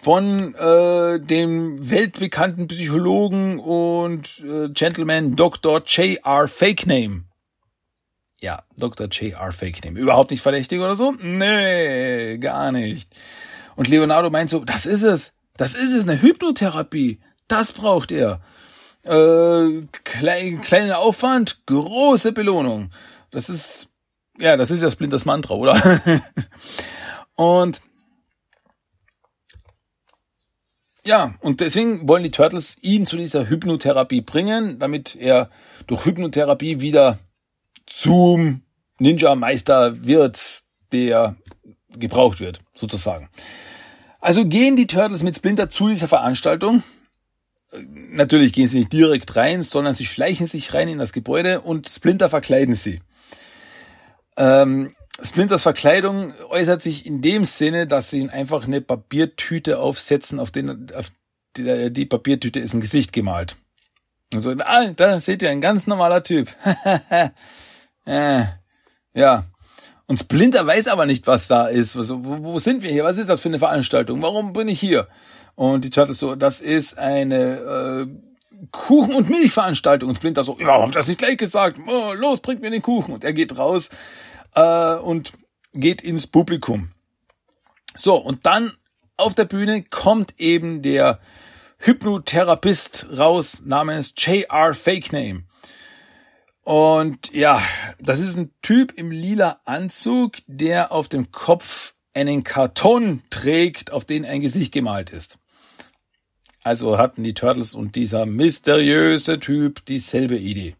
von äh, dem weltbekannten Psychologen und äh, Gentleman Dr. J.R. Fake Name. Ja, Dr. J.R. Fake Name. Überhaupt nicht verdächtig oder so? Nee, gar nicht. Und Leonardo meint so, das ist es. Das ist es, eine Hypnotherapie. Das braucht er. Äh, klein, kleiner Aufwand, große Belohnung. Das ist, ja, das ist ja Splinters Mantra, oder? (laughs) und ja, und deswegen wollen die Turtles ihn zu dieser Hypnotherapie bringen, damit er durch Hypnotherapie wieder zum Ninja-Meister wird, der gebraucht wird, sozusagen. Also gehen die Turtles mit Splinter zu dieser Veranstaltung natürlich gehen sie nicht direkt rein, sondern sie schleichen sich rein in das Gebäude und Splinter verkleiden sie. Ähm, Splinters Verkleidung äußert sich in dem Sinne, dass sie ihn einfach eine Papiertüte aufsetzen, auf den auf die, die Papiertüte ist ein Gesicht gemalt. Also, da seht ihr, ein ganz normaler Typ. (laughs) ja. Und Splinter weiß aber nicht, was da ist. Also, wo, wo sind wir hier? Was ist das für eine Veranstaltung? Warum bin ich hier? Und die Turtles so, das ist eine äh, Kuchen- und Milchveranstaltung. Und Splinter so, warum das nicht gleich gesagt? Oh, los, bringt mir den Kuchen. Und er geht raus äh, und geht ins Publikum. So, und dann auf der Bühne kommt eben der Hypnotherapist raus namens J.R. Fake Name. Und ja, das ist ein Typ im lila Anzug, der auf dem Kopf einen Karton trägt, auf den ein Gesicht gemalt ist. Also hatten die Turtles und dieser mysteriöse Typ dieselbe Idee.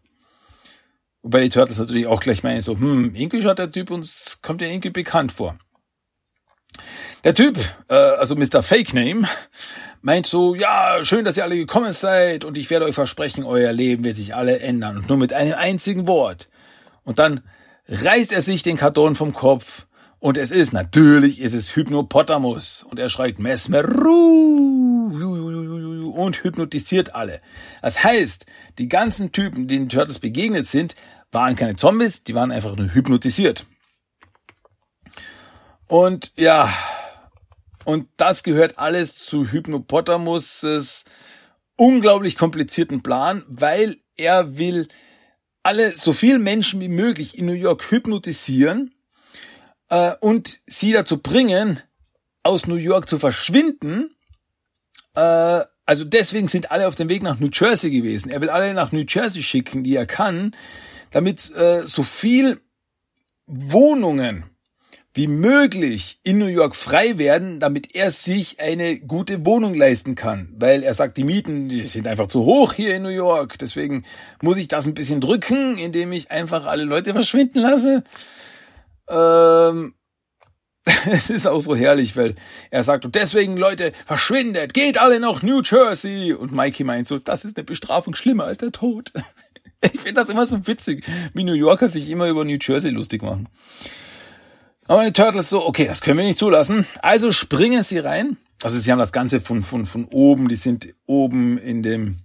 Wobei die Turtles natürlich auch gleich meinen, so, hm, irgendwie schaut der Typ uns, kommt ja irgendwie bekannt vor. Der Typ, äh, also Mr. Fake Name, meint so, ja, schön, dass ihr alle gekommen seid und ich werde euch versprechen, euer Leben wird sich alle ändern und nur mit einem einzigen Wort. Und dann reißt er sich den Karton vom Kopf und es ist, natürlich ist es Hypnopotamus und er schreit Mesmeru und hypnotisiert alle. Das heißt, die ganzen Typen, denen die Turtles begegnet sind, waren keine Zombies, die waren einfach nur hypnotisiert. Und ja, und das gehört alles zu Hypnopotamus' unglaublich komplizierten Plan, weil er will alle, so viel Menschen wie möglich in New York hypnotisieren äh, und sie dazu bringen, aus New York zu verschwinden, äh, also deswegen sind alle auf dem Weg nach New Jersey gewesen. Er will alle nach New Jersey schicken, die er kann, damit äh, so viel Wohnungen wie möglich in New York frei werden, damit er sich eine gute Wohnung leisten kann. Weil er sagt, die Mieten, die sind einfach zu hoch hier in New York. Deswegen muss ich das ein bisschen drücken, indem ich einfach alle Leute verschwinden lasse. Ähm, (laughs) es ist auch so herrlich, weil er sagt, und deswegen, Leute, verschwindet, geht alle nach New Jersey. Und Mikey meint so, das ist eine Bestrafung schlimmer als der Tod. (laughs) Ich finde das immer so witzig, wie New Yorker sich immer über New Jersey lustig machen. Aber die Turtles so, okay, das können wir nicht zulassen. Also springen sie rein. Also sie haben das Ganze von, von, von oben, die sind oben in dem,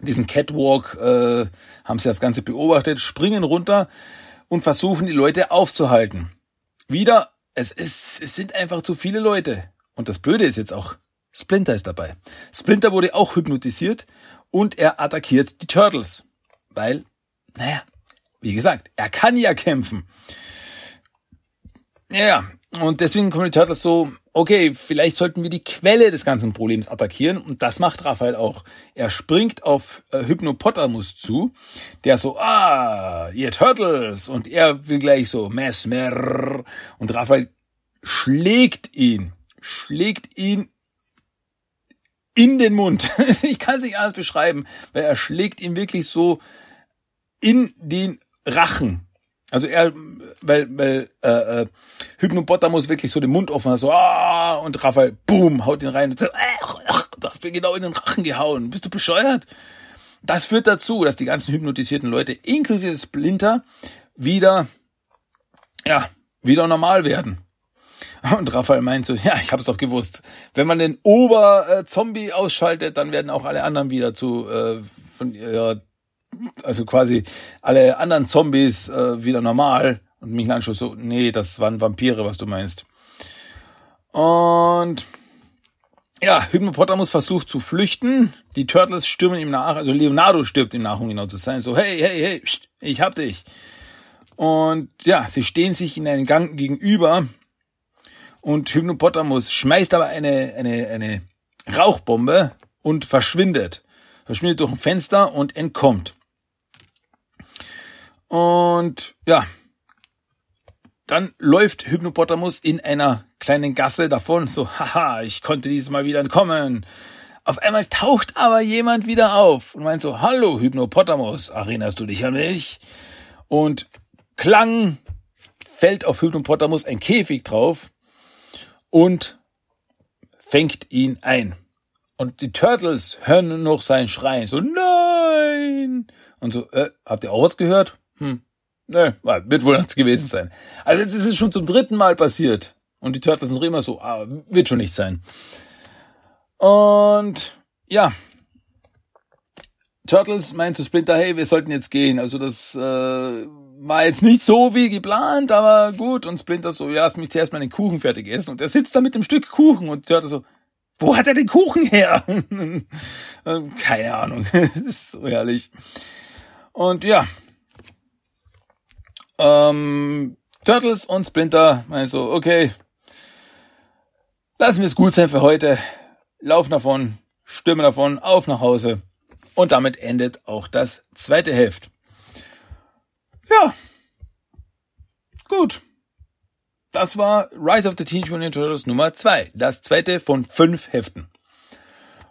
diesen Catwalk, äh, haben sie das Ganze beobachtet, springen runter und versuchen die Leute aufzuhalten. Wieder es, ist, es sind einfach zu viele Leute. Und das Blöde ist jetzt auch, Splinter ist dabei. Splinter wurde auch hypnotisiert und er attackiert die Turtles. Weil, naja, wie gesagt, er kann ja kämpfen. Ja, und deswegen kommen die Turtles so, okay, vielleicht sollten wir die Quelle des ganzen Problems attackieren. Und das macht Raphael auch. Er springt auf äh, Hypnopotamus zu, der so, ah, ihr Turtles. Und er will gleich so, Mesmer. Und Raphael schlägt ihn, schlägt ihn in den Mund. (laughs) ich kann es nicht anders beschreiben, weil er schlägt ihn wirklich so in den Rachen. Also er, weil, weil äh, äh, Hypnopotamus wirklich so den Mund offen hat, so ah, und Raphael, boom, haut ihn rein und sagt, ach, ach, du hast mir genau in den Rachen gehauen, bist du bescheuert? Das führt dazu, dass die ganzen hypnotisierten Leute, inklusive Splinter, wieder, ja, wieder normal werden. Und Raphael meint so, ja, ich hab's doch gewusst. Wenn man den Ober-Zombie ausschaltet, dann werden auch alle anderen wieder zu äh, von ihrer also quasi alle anderen Zombies äh, wieder normal. Und Michelangelo so, nee, das waren Vampire, was du meinst. Und ja, Hypnopotamus versucht zu flüchten. Die Turtles stürmen ihm nach. Also Leonardo stirbt ihm nach, um genau zu sein. So, hey, hey, hey, ich hab dich. Und ja, sie stehen sich in einen Gang gegenüber. Und Hypnopotamus schmeißt aber eine, eine, eine Rauchbombe und verschwindet. Verschwindet durch ein Fenster und entkommt. Und ja, dann läuft Hypnopotamus in einer kleinen Gasse davon, so, (laughs) haha, ich konnte dieses Mal wieder entkommen. Auf einmal taucht aber jemand wieder auf und meint so, hallo Hypnopotamus, erinnerst du dich an mich? Und Klang fällt auf Hypnopotamus ein Käfig drauf und fängt ihn ein. Und die Turtles hören nur noch sein Schreien, so, nein! Und so, äh, habt ihr auch was gehört? Hm. Ne, wird wohl nichts gewesen sein. Also das ist schon zum dritten Mal passiert. Und die Turtles sind noch immer so, ah, wird schon nicht sein. Und ja. Turtles meint zu Splinter, hey, wir sollten jetzt gehen. Also das äh, war jetzt nicht so wie geplant, aber gut. Und Splinter so, ja, lass mich zuerst mal den Kuchen fertig essen. Und er sitzt da mit dem Stück Kuchen und Turtles so, wo hat er den Kuchen her? (laughs) Keine Ahnung. (laughs) das ist so herrlich. Und ja, ähm, Turtles und Splinter meinen so, okay, lassen wir es gut sein für heute. Laufen davon, stürmen davon, auf nach Hause. Und damit endet auch das zweite Heft. Ja. Gut. Das war Rise of the Teenage Mutant Turtles Nummer zwei. Das zweite von fünf Heften.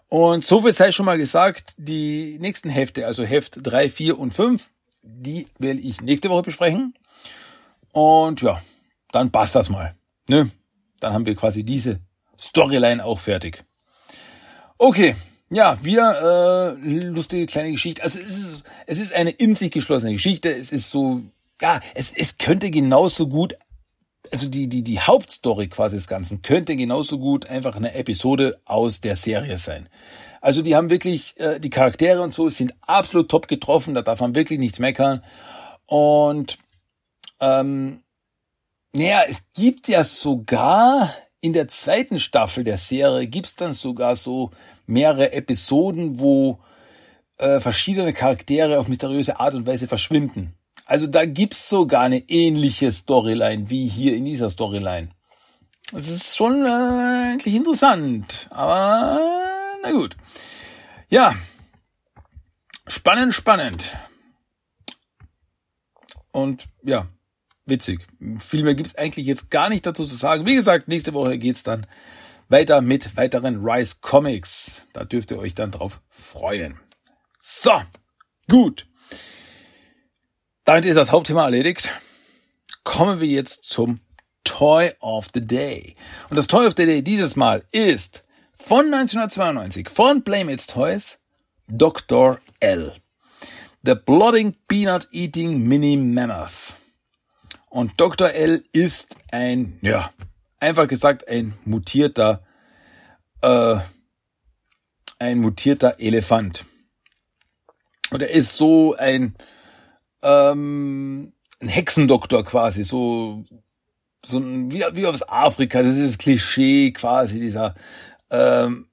Und so viel sei schon mal gesagt, die nächsten Hefte, also Heft drei, vier und fünf, die will ich nächste Woche besprechen. Und ja, dann passt das mal. Ne? Dann haben wir quasi diese Storyline auch fertig. Okay, ja, wieder äh, lustige kleine Geschichte. Also es ist, es ist eine in sich geschlossene Geschichte. Es ist so, ja, es, es könnte genauso gut, also die, die, die Hauptstory quasi des Ganzen könnte genauso gut einfach eine Episode aus der Serie sein. Also die haben wirklich, äh, die Charaktere und so sind absolut top getroffen, da darf man wirklich nichts meckern. Und ähm, naja, es gibt ja sogar in der zweiten Staffel der Serie gibt's dann sogar so mehrere Episoden, wo äh, verschiedene Charaktere auf mysteriöse Art und Weise verschwinden. Also da gibt's sogar eine ähnliche Storyline wie hier in dieser Storyline. Das ist schon äh, eigentlich interessant, aber na gut. Ja, spannend, spannend. Und ja, witzig. Viel mehr gibt's eigentlich jetzt gar nicht dazu zu sagen. Wie gesagt, nächste Woche geht's dann weiter mit weiteren Rise Comics. Da dürft ihr euch dann drauf freuen. So, gut. Damit ist das Hauptthema erledigt. Kommen wir jetzt zum Toy of the Day. Und das Toy of the Day dieses Mal ist von 1992 von It's Toys Dr. L. The Blooding Peanut Eating Mini Mammoth. Und Dr. L ist ein, ja, einfach gesagt, ein mutierter, äh, ein mutierter Elefant. Und er ist so ein, ähm, ein Hexendoktor quasi, so, so ein, wie, wie aus Afrika, das ist das Klischee quasi, dieser, ähm,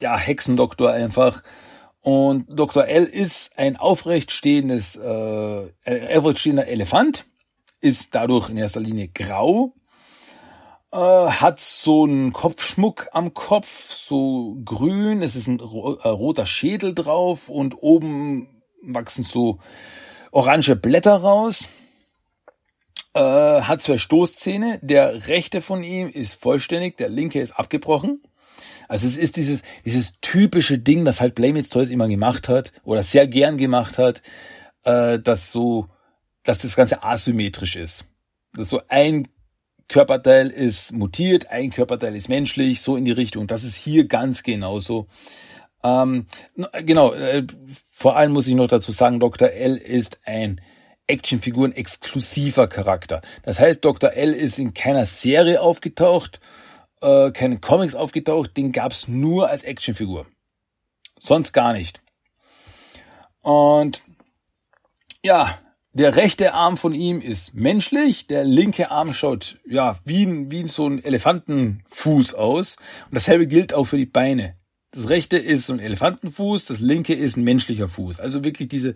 ja, Hexendoktor einfach. Und Dr. L ist ein aufrecht stehendes, äh, ein aufrecht Elefant ist dadurch in erster Linie grau, äh, hat so einen Kopfschmuck am Kopf, so grün, es ist ein ro äh, roter Schädel drauf und oben wachsen so orange Blätter raus. Äh, hat zwei Stoßzähne. Der rechte von ihm ist vollständig, der linke ist abgebrochen. Also es ist dieses, dieses typische Ding, das halt Blame It's Toys immer gemacht hat oder sehr gern gemacht hat, äh, dass so dass das Ganze asymmetrisch ist. Dass so ein Körperteil ist mutiert, ein Körperteil ist menschlich, so in die Richtung. Das ist hier ganz genauso. Ähm, genau, äh, vor allem muss ich noch dazu sagen, Dr. L ist ein Actionfiguren exklusiver Charakter. Das heißt, Dr. L ist in keiner Serie aufgetaucht, äh, keine Comics aufgetaucht, den gab's nur als Actionfigur. Sonst gar nicht. Und ja, der rechte Arm von ihm ist menschlich, der linke Arm schaut ja wie wie so ein Elefantenfuß aus. Und dasselbe gilt auch für die Beine. Das rechte ist so ein Elefantenfuß, das linke ist ein menschlicher Fuß. Also wirklich diese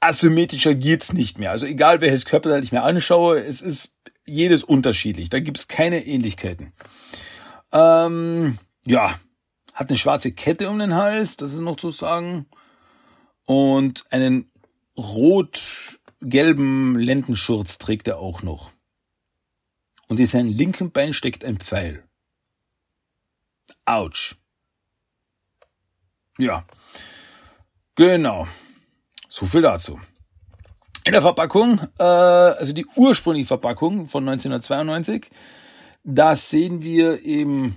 asymmetrischer geht's nicht mehr. Also egal welches Körperteil ich mir anschaue, es ist jedes unterschiedlich. Da gibt's keine Ähnlichkeiten. Ähm, ja, hat eine schwarze Kette um den Hals, das ist noch zu sagen. Und einen rot-gelben Lendenschurz trägt er auch noch. Und in seinem linken Bein steckt ein Pfeil. Autsch. Ja. Genau. So viel dazu. In der Verpackung, äh, also die ursprüngliche Verpackung von 1992, da sehen wir eben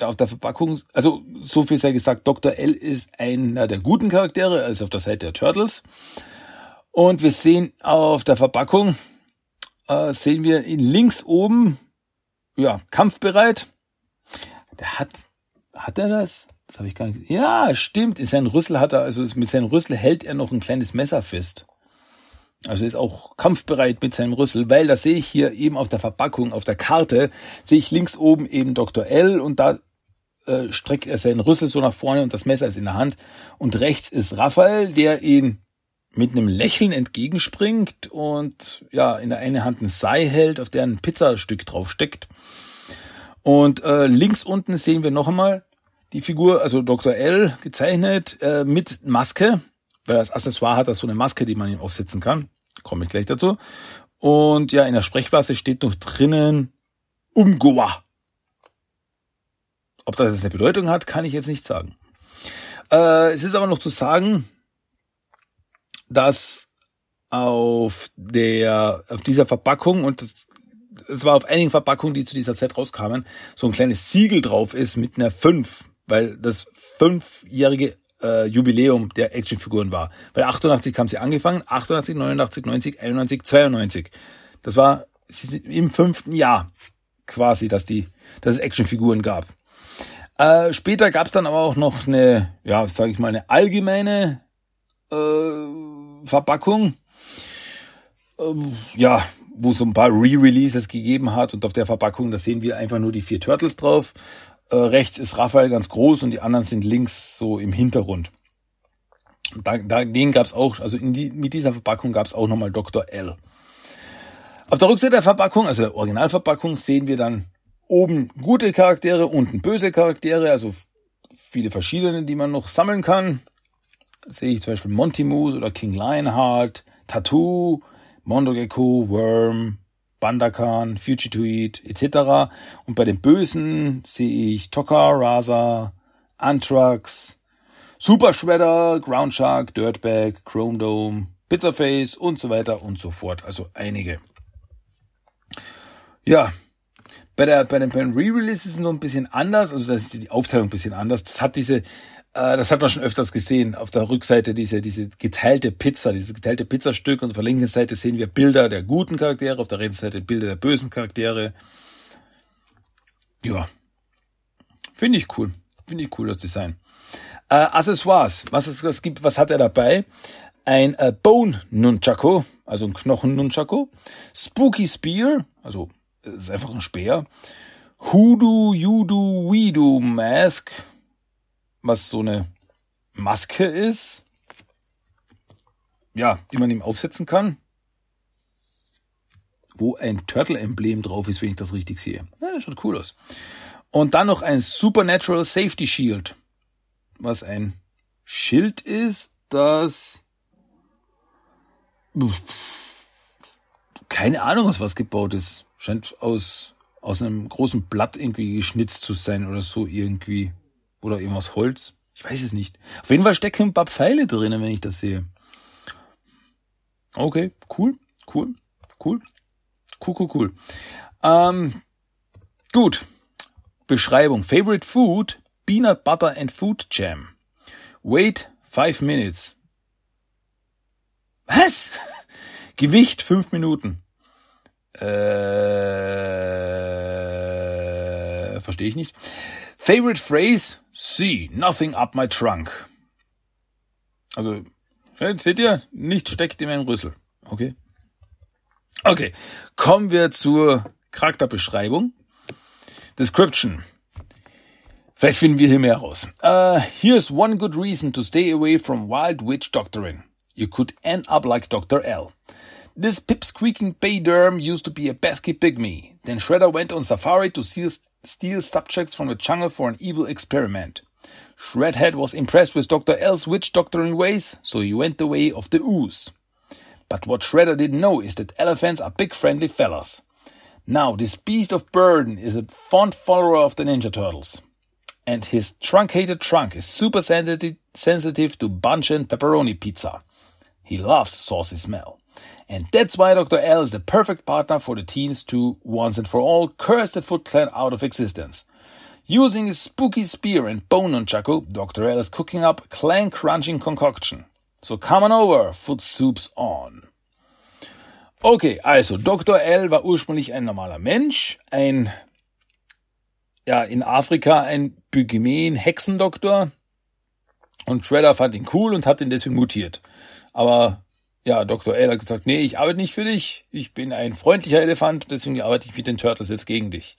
auf der Verpackung, also so viel sei gesagt, Dr. L ist einer der guten Charaktere, also auf der Seite der Turtles. Und wir sehen auf der Verpackung, äh, sehen wir ihn links oben, ja, kampfbereit. Der hat, hat er das? Das habe ich gar nicht. Ja, stimmt. In seinem Rüssel hat er, also mit seinem Rüssel hält er noch ein kleines Messer fest. Also ist auch kampfbereit mit seinem Rüssel, weil das sehe ich hier eben auf der Verpackung, auf der Karte, sehe ich links oben eben Dr. L und da äh, streckt er seinen Rüssel so nach vorne und das Messer ist in der Hand. Und rechts ist Raphael, der ihn mit einem Lächeln entgegenspringt und ja, in der einen Hand ein Sei hält, auf der ein Pizzastück drauf steckt. Und äh, links unten sehen wir noch einmal die Figur, also Dr. L gezeichnet äh, mit Maske, weil das Accessoire hat das so eine Maske, die man ihm aufsetzen kann. Komme ich gleich dazu. Und ja, in der Sprechblase steht noch drinnen Umgoa. Ob das jetzt eine Bedeutung hat, kann ich jetzt nicht sagen. Äh, es ist aber noch zu sagen, dass auf der, auf dieser Verpackung und das, es war auf einigen Verpackungen, die zu dieser Zeit rauskamen, so ein kleines Siegel drauf ist mit einer 5, weil das fünfjährige äh, Jubiläum der Actionfiguren war. Weil 88 haben sie angefangen, 88, 89, 90, 91, 92. Das war im fünften Jahr quasi, dass die, dass es Actionfiguren gab. Äh, später gab es dann aber auch noch eine, ja, sage ich mal, eine allgemeine äh, Verpackung. Ähm, ja, wo es so ein paar Re-Releases gegeben hat und auf der Verpackung, da sehen wir einfach nur die vier Turtles drauf. Äh, rechts ist Raphael ganz groß und die anderen sind links so im Hintergrund. Da, da, den gab es auch, also die, mit dieser Verpackung gab es auch nochmal Dr. L. Auf der Rückseite der Verpackung, also der Originalverpackung, sehen wir dann oben gute Charaktere, unten böse Charaktere, also viele verschiedene, die man noch sammeln kann. Sehe ich zum Beispiel Monty Moose oder King Lionheart, Tattoo, Mondogecko, Worm, Bandakan, Fugitoid etc. Und bei den Bösen sehe ich Tokka, Rasa, Anthrax, Super Shredder, Ground Shark, Dirtbag, Chrome Dome, Pizzaface und so weiter und so fort. Also einige. Ja, bei der bei den, bei den Re-Release ist es noch ein bisschen anders, also da ist die Aufteilung ein bisschen anders. Das hat diese, das hat man schon öfters gesehen. Auf der Rückseite diese diese geteilte Pizza, dieses geteilte Pizzastück und auf der linken Seite sehen wir Bilder der guten Charaktere, auf der rechten Seite Bilder der bösen Charaktere. Ja, finde ich cool, finde ich cool das Design. Äh, Accessoires, was es was gibt, was hat er dabei? Ein äh, Bone Nunchaku, also ein Knochen Nunchaku, Spooky Spear, also ist einfach ein Speer. Hoodoo, Judo, Weedo Mask, was so eine Maske ist. Ja, die man ihm aufsetzen kann. Wo ein Turtle-Emblem drauf ist, wenn ich das richtig sehe. Ja, schaut cool aus. Und dann noch ein Supernatural Safety Shield. Was ein Schild ist, das keine Ahnung, aus was gebaut ist. Scheint aus, aus einem großen Blatt irgendwie geschnitzt zu sein oder so irgendwie. Oder irgendwas Holz. Ich weiß es nicht. Auf jeden Fall stecken ein paar Pfeile drinnen, wenn ich das sehe. Okay, cool, cool, cool. Cool, cool, cool. Ähm, gut. Beschreibung. Favorite Food, Peanut Butter and Food Jam. Wait five minutes. Was? (laughs) Gewicht fünf Minuten. Äh, verstehe ich nicht. Favorite phrase? See, nothing up my trunk. Also, seht ihr, nichts steckt in meinem Rüssel. Okay. Okay, kommen wir zur Charakterbeschreibung. Description. Vielleicht finden wir hier mehr raus. Uh, here's one good reason to stay away from wild witch doctoring. You could end up like Dr. L. This pip-squeaking payderm used to be a pesky pygmy. Then Shredder went on safari to steal, steal subjects from the jungle for an evil experiment. Shredhead was impressed with Dr. L's witch doctoring ways, so he went the way of the ooze. But what Shredder didn't know is that elephants are big friendly fellas. Now, this beast of burden is a fond follower of the Ninja Turtles. And his truncated trunk is super sensitive, to bunch and pepperoni pizza. He loves saucy smell. And that's why Dr. L is the perfect partner for the teens to, once and for all, curse the Foot Clan out of existence. Using his spooky spear and bone nunchaku, Dr. L is cooking up a clan crunching concoction. So come on over, Foot Soups on. Okay, also Dr. L war ursprünglich ein normaler Mensch, ein ja in Afrika ein Pygmäen Hexendoktor und Shredder fand ihn cool und hat ihn deswegen mutiert. Aber ja, Dr. L hat gesagt, nee, ich arbeite nicht für dich. Ich bin ein freundlicher Elefant, deswegen arbeite ich mit den Turtles jetzt gegen dich.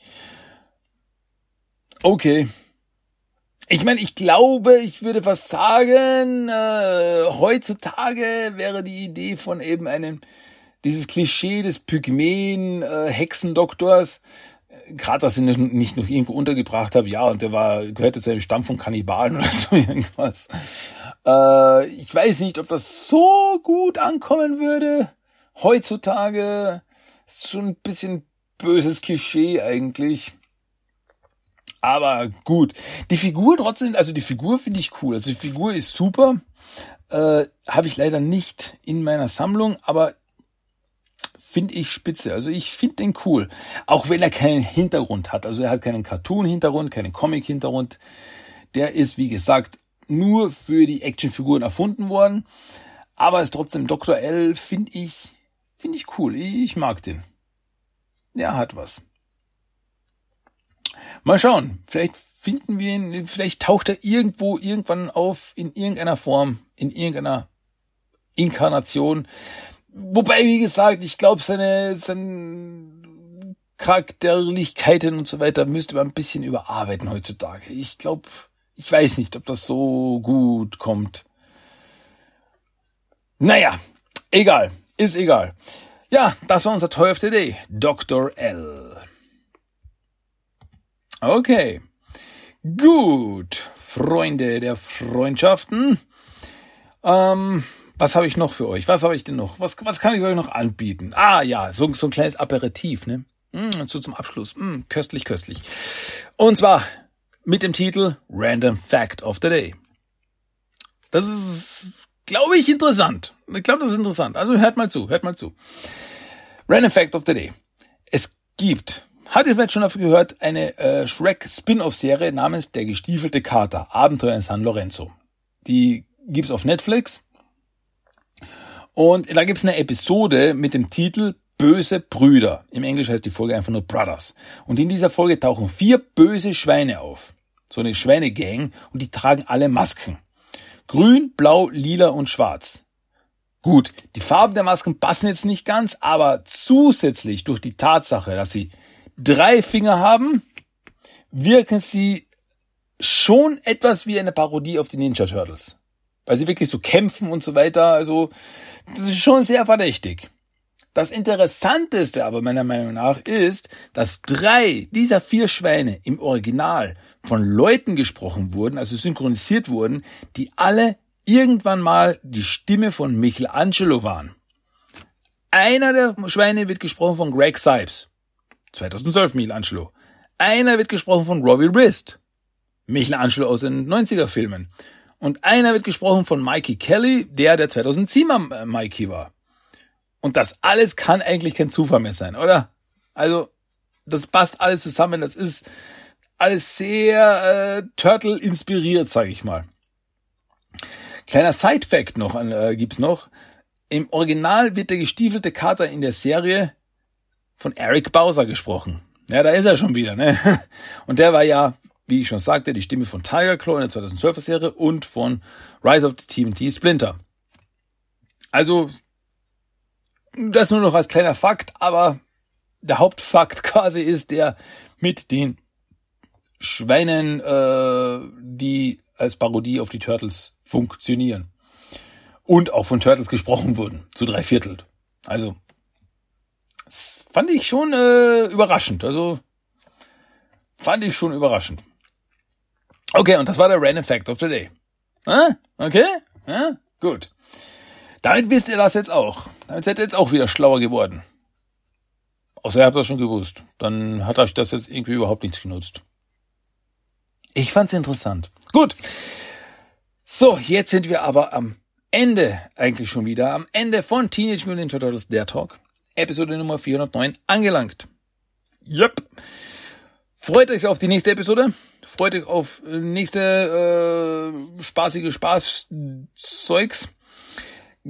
Okay. Ich meine, ich glaube, ich würde fast sagen, äh, heutzutage wäre die Idee von eben einem, dieses Klischee des Pygmäen äh, Hexendoktors gerade, dass ich nicht noch irgendwo untergebracht habe, ja, und der war, gehörte zu einem Stamm von Kannibalen oder so (laughs) irgendwas. Äh, ich weiß nicht, ob das so gut ankommen würde. Heutzutage ist schon ein bisschen böses Klischee eigentlich. Aber gut. Die Figur trotzdem, also die Figur finde ich cool. Also die Figur ist super. Äh, Habe ich leider nicht in meiner Sammlung, aber finde ich spitze. Also ich finde den cool. Auch wenn er keinen Hintergrund hat. Also er hat keinen Cartoon-Hintergrund, keinen Comic-Hintergrund. Der ist, wie gesagt, nur für die Actionfiguren erfunden worden. Aber ist trotzdem Dr. L, finde ich, finde ich cool. Ich mag den. Der hat was. Mal schauen. Vielleicht finden wir ihn, vielleicht taucht er irgendwo irgendwann auf, in irgendeiner Form, in irgendeiner Inkarnation. Wobei, wie gesagt, ich glaube, seine, seine Charakterlichkeiten und so weiter müsste man ein bisschen überarbeiten heutzutage. Ich glaube, ich weiß nicht, ob das so gut kommt. Naja, egal, ist egal. Ja, das war unser Toy of the Day, Dr. L. Okay, gut, Freunde der Freundschaften. Ähm, was habe ich noch für euch? Was habe ich denn noch? Was, was kann ich euch noch anbieten? Ah ja, so, so ein kleines Aperitif, ne? Mm, so zum Abschluss. Mm, köstlich, köstlich. Und zwar mit dem Titel Random Fact of the Day. Das ist, glaube ich, interessant. Ich glaube, das ist interessant. Also hört mal zu, hört mal zu. Random Fact of the Day. Es gibt, hat ihr vielleicht schon dafür gehört, eine äh, Shrek Spin-off-Serie namens Der gestiefelte Kater, Abenteuer in San Lorenzo. Die gibt's auf Netflix und da gibt's eine Episode mit dem Titel Böse Brüder. Im Englisch heißt die Folge einfach nur Brothers. Und in dieser Folge tauchen vier böse Schweine auf. So eine Schweinegang und die tragen alle Masken. Grün, blau, lila und schwarz. Gut, die Farben der Masken passen jetzt nicht ganz, aber zusätzlich durch die Tatsache, dass sie drei Finger haben, wirken sie schon etwas wie eine Parodie auf die Ninja Turtles weil sie wirklich so kämpfen und so weiter. Also das ist schon sehr verdächtig. Das Interessanteste aber meiner Meinung nach ist, dass drei dieser vier Schweine im Original von Leuten gesprochen wurden, also synchronisiert wurden, die alle irgendwann mal die Stimme von Michelangelo waren. Einer der Schweine wird gesprochen von Greg Sipes, 2012 Michelangelo. Einer wird gesprochen von Robbie Wrist, Michelangelo aus den 90er Filmen. Und einer wird gesprochen von Mikey Kelly, der der 2007er äh, Mikey war. Und das alles kann eigentlich kein Zufall mehr sein, oder? Also, das passt alles zusammen. Das ist alles sehr äh, Turtle inspiriert, sage ich mal. Kleiner Side-Fact noch äh, gibt's noch. Im Original wird der gestiefelte Kater in der Serie von Eric Bowser gesprochen. Ja, da ist er schon wieder, ne? (laughs) Und der war ja wie ich schon sagte, die Stimme von Tiger Claw in der 2012er Serie und von Rise of the TMT Splinter. Also, das nur noch als kleiner Fakt, aber der Hauptfakt (laughs) quasi ist der mit den Schweinen, äh, die als Parodie auf die Turtles funktionieren. Und auch von Turtles gesprochen wurden, zu drei Viertel. Also, das fand ich schon äh, überraschend. Also, fand ich schon überraschend. Okay, und das war der Random Fact of the Day. Ah, okay? Ja, gut. Damit wisst ihr das jetzt auch. Damit seid ihr jetzt auch wieder schlauer geworden. Außer ihr habt das schon gewusst. Dann hat euch das jetzt irgendwie überhaupt nichts genutzt. Ich fand's interessant. Gut. So, jetzt sind wir aber am Ende eigentlich schon wieder. Am Ende von Teenage Mutant Ninja Turtles Der Talk. Episode Nummer 409 angelangt. Yep. Freut euch auf die nächste Episode. Freut euch auf nächste äh, spaßige Spaßzeugs.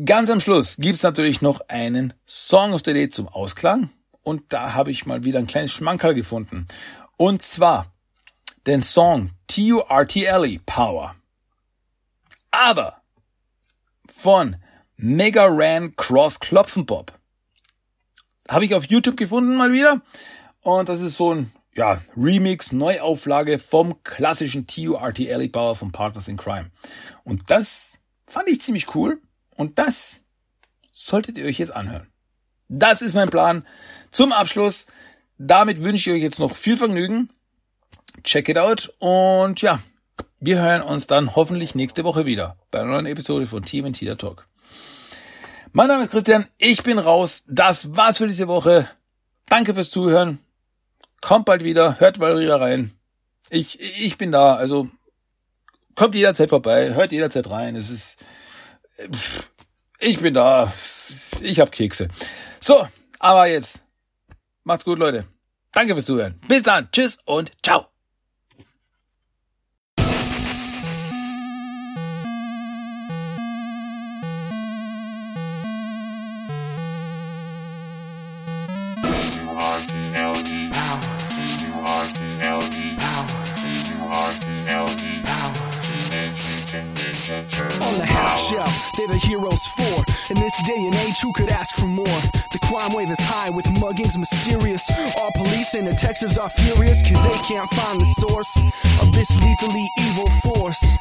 Ganz am Schluss gibt's natürlich noch einen Song of the Day zum Ausklang. Und da habe ich mal wieder ein kleines Schmankerl gefunden. Und zwar den Song T-U-R-T-L-E Power. Aber von Mega Ran Cross Klopfenpop. Habe ich auf YouTube gefunden mal wieder. Und das ist so ein ja, Remix, Neuauflage vom klassischen TURT Alley Power von Partners in Crime. Und das fand ich ziemlich cool und das solltet ihr euch jetzt anhören. Das ist mein Plan. Zum Abschluss damit wünsche ich euch jetzt noch viel Vergnügen. Check it out und ja, wir hören uns dann hoffentlich nächste Woche wieder bei einer neuen Episode von Team and Tida Talk. Mein Name ist Christian, ich bin raus. Das war's für diese Woche. Danke fürs Zuhören. Kommt bald wieder, hört bald wieder rein. Ich, ich bin da, also kommt jederzeit vorbei, hört jederzeit rein. Es ist, ich bin da, ich hab Kekse. So, aber jetzt, macht's gut, Leute. Danke fürs Zuhören. Bis dann, tschüss und ciao. They're the heroes for. In this day and age, who could ask for more? The crime wave is high with muggings mysterious. All police and detectives are furious cause they can't find the source of this lethally evil force.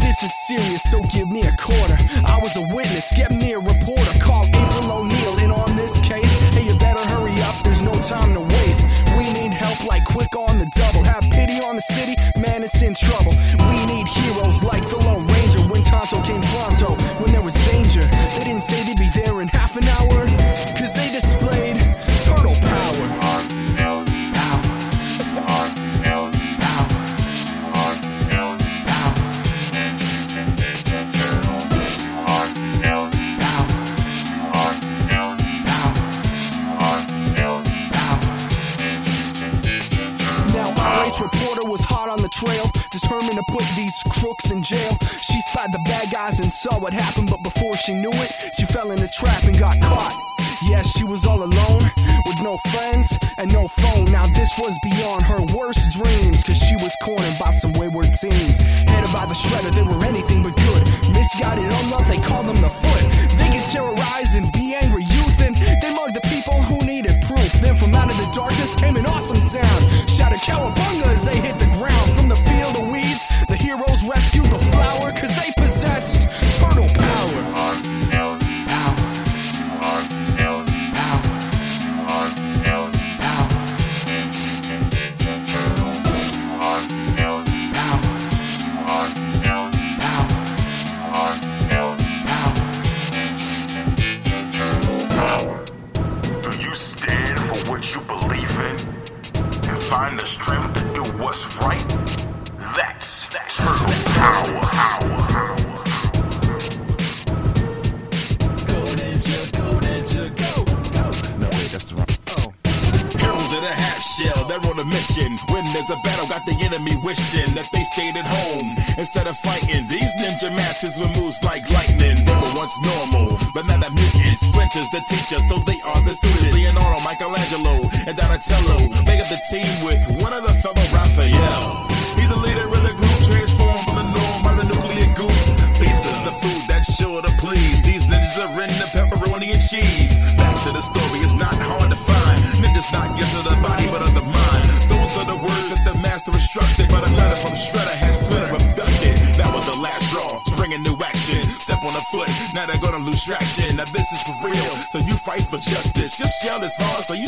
This is serious, so give me a quarter. I was a witness, get me a reporter. Call April O'Neil in on this case. Hey, you better hurry up, there's no time to waste. We need help like quick on the double. Have pity on the city, man, it's in trouble. We need heroes like the Lone Ranger. When Tonto came she knew it, she fell in the trap and got caught. Yes, she was all for justice. Your shell is hard, so you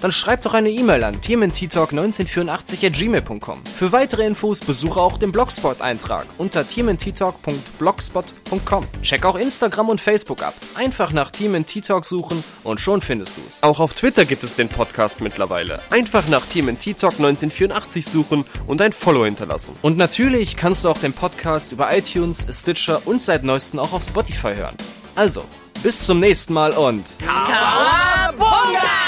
Dann schreib doch eine E-Mail an tmnttalk1984 at gmail.com. Für weitere Infos besuche auch den Blogspot-Eintrag unter tmnttalk.blogspot.com. Check auch Instagram und Facebook ab. Einfach nach TMNT Talk suchen und schon findest du's. Auch auf Twitter gibt es den Podcast mittlerweile. Einfach nach TMNT Talk 1984 suchen und ein Follow hinterlassen. Und natürlich kannst du auch den Podcast über iTunes, Stitcher und seit neuestem auch auf Spotify hören. Also, bis zum nächsten Mal und... Kawaii!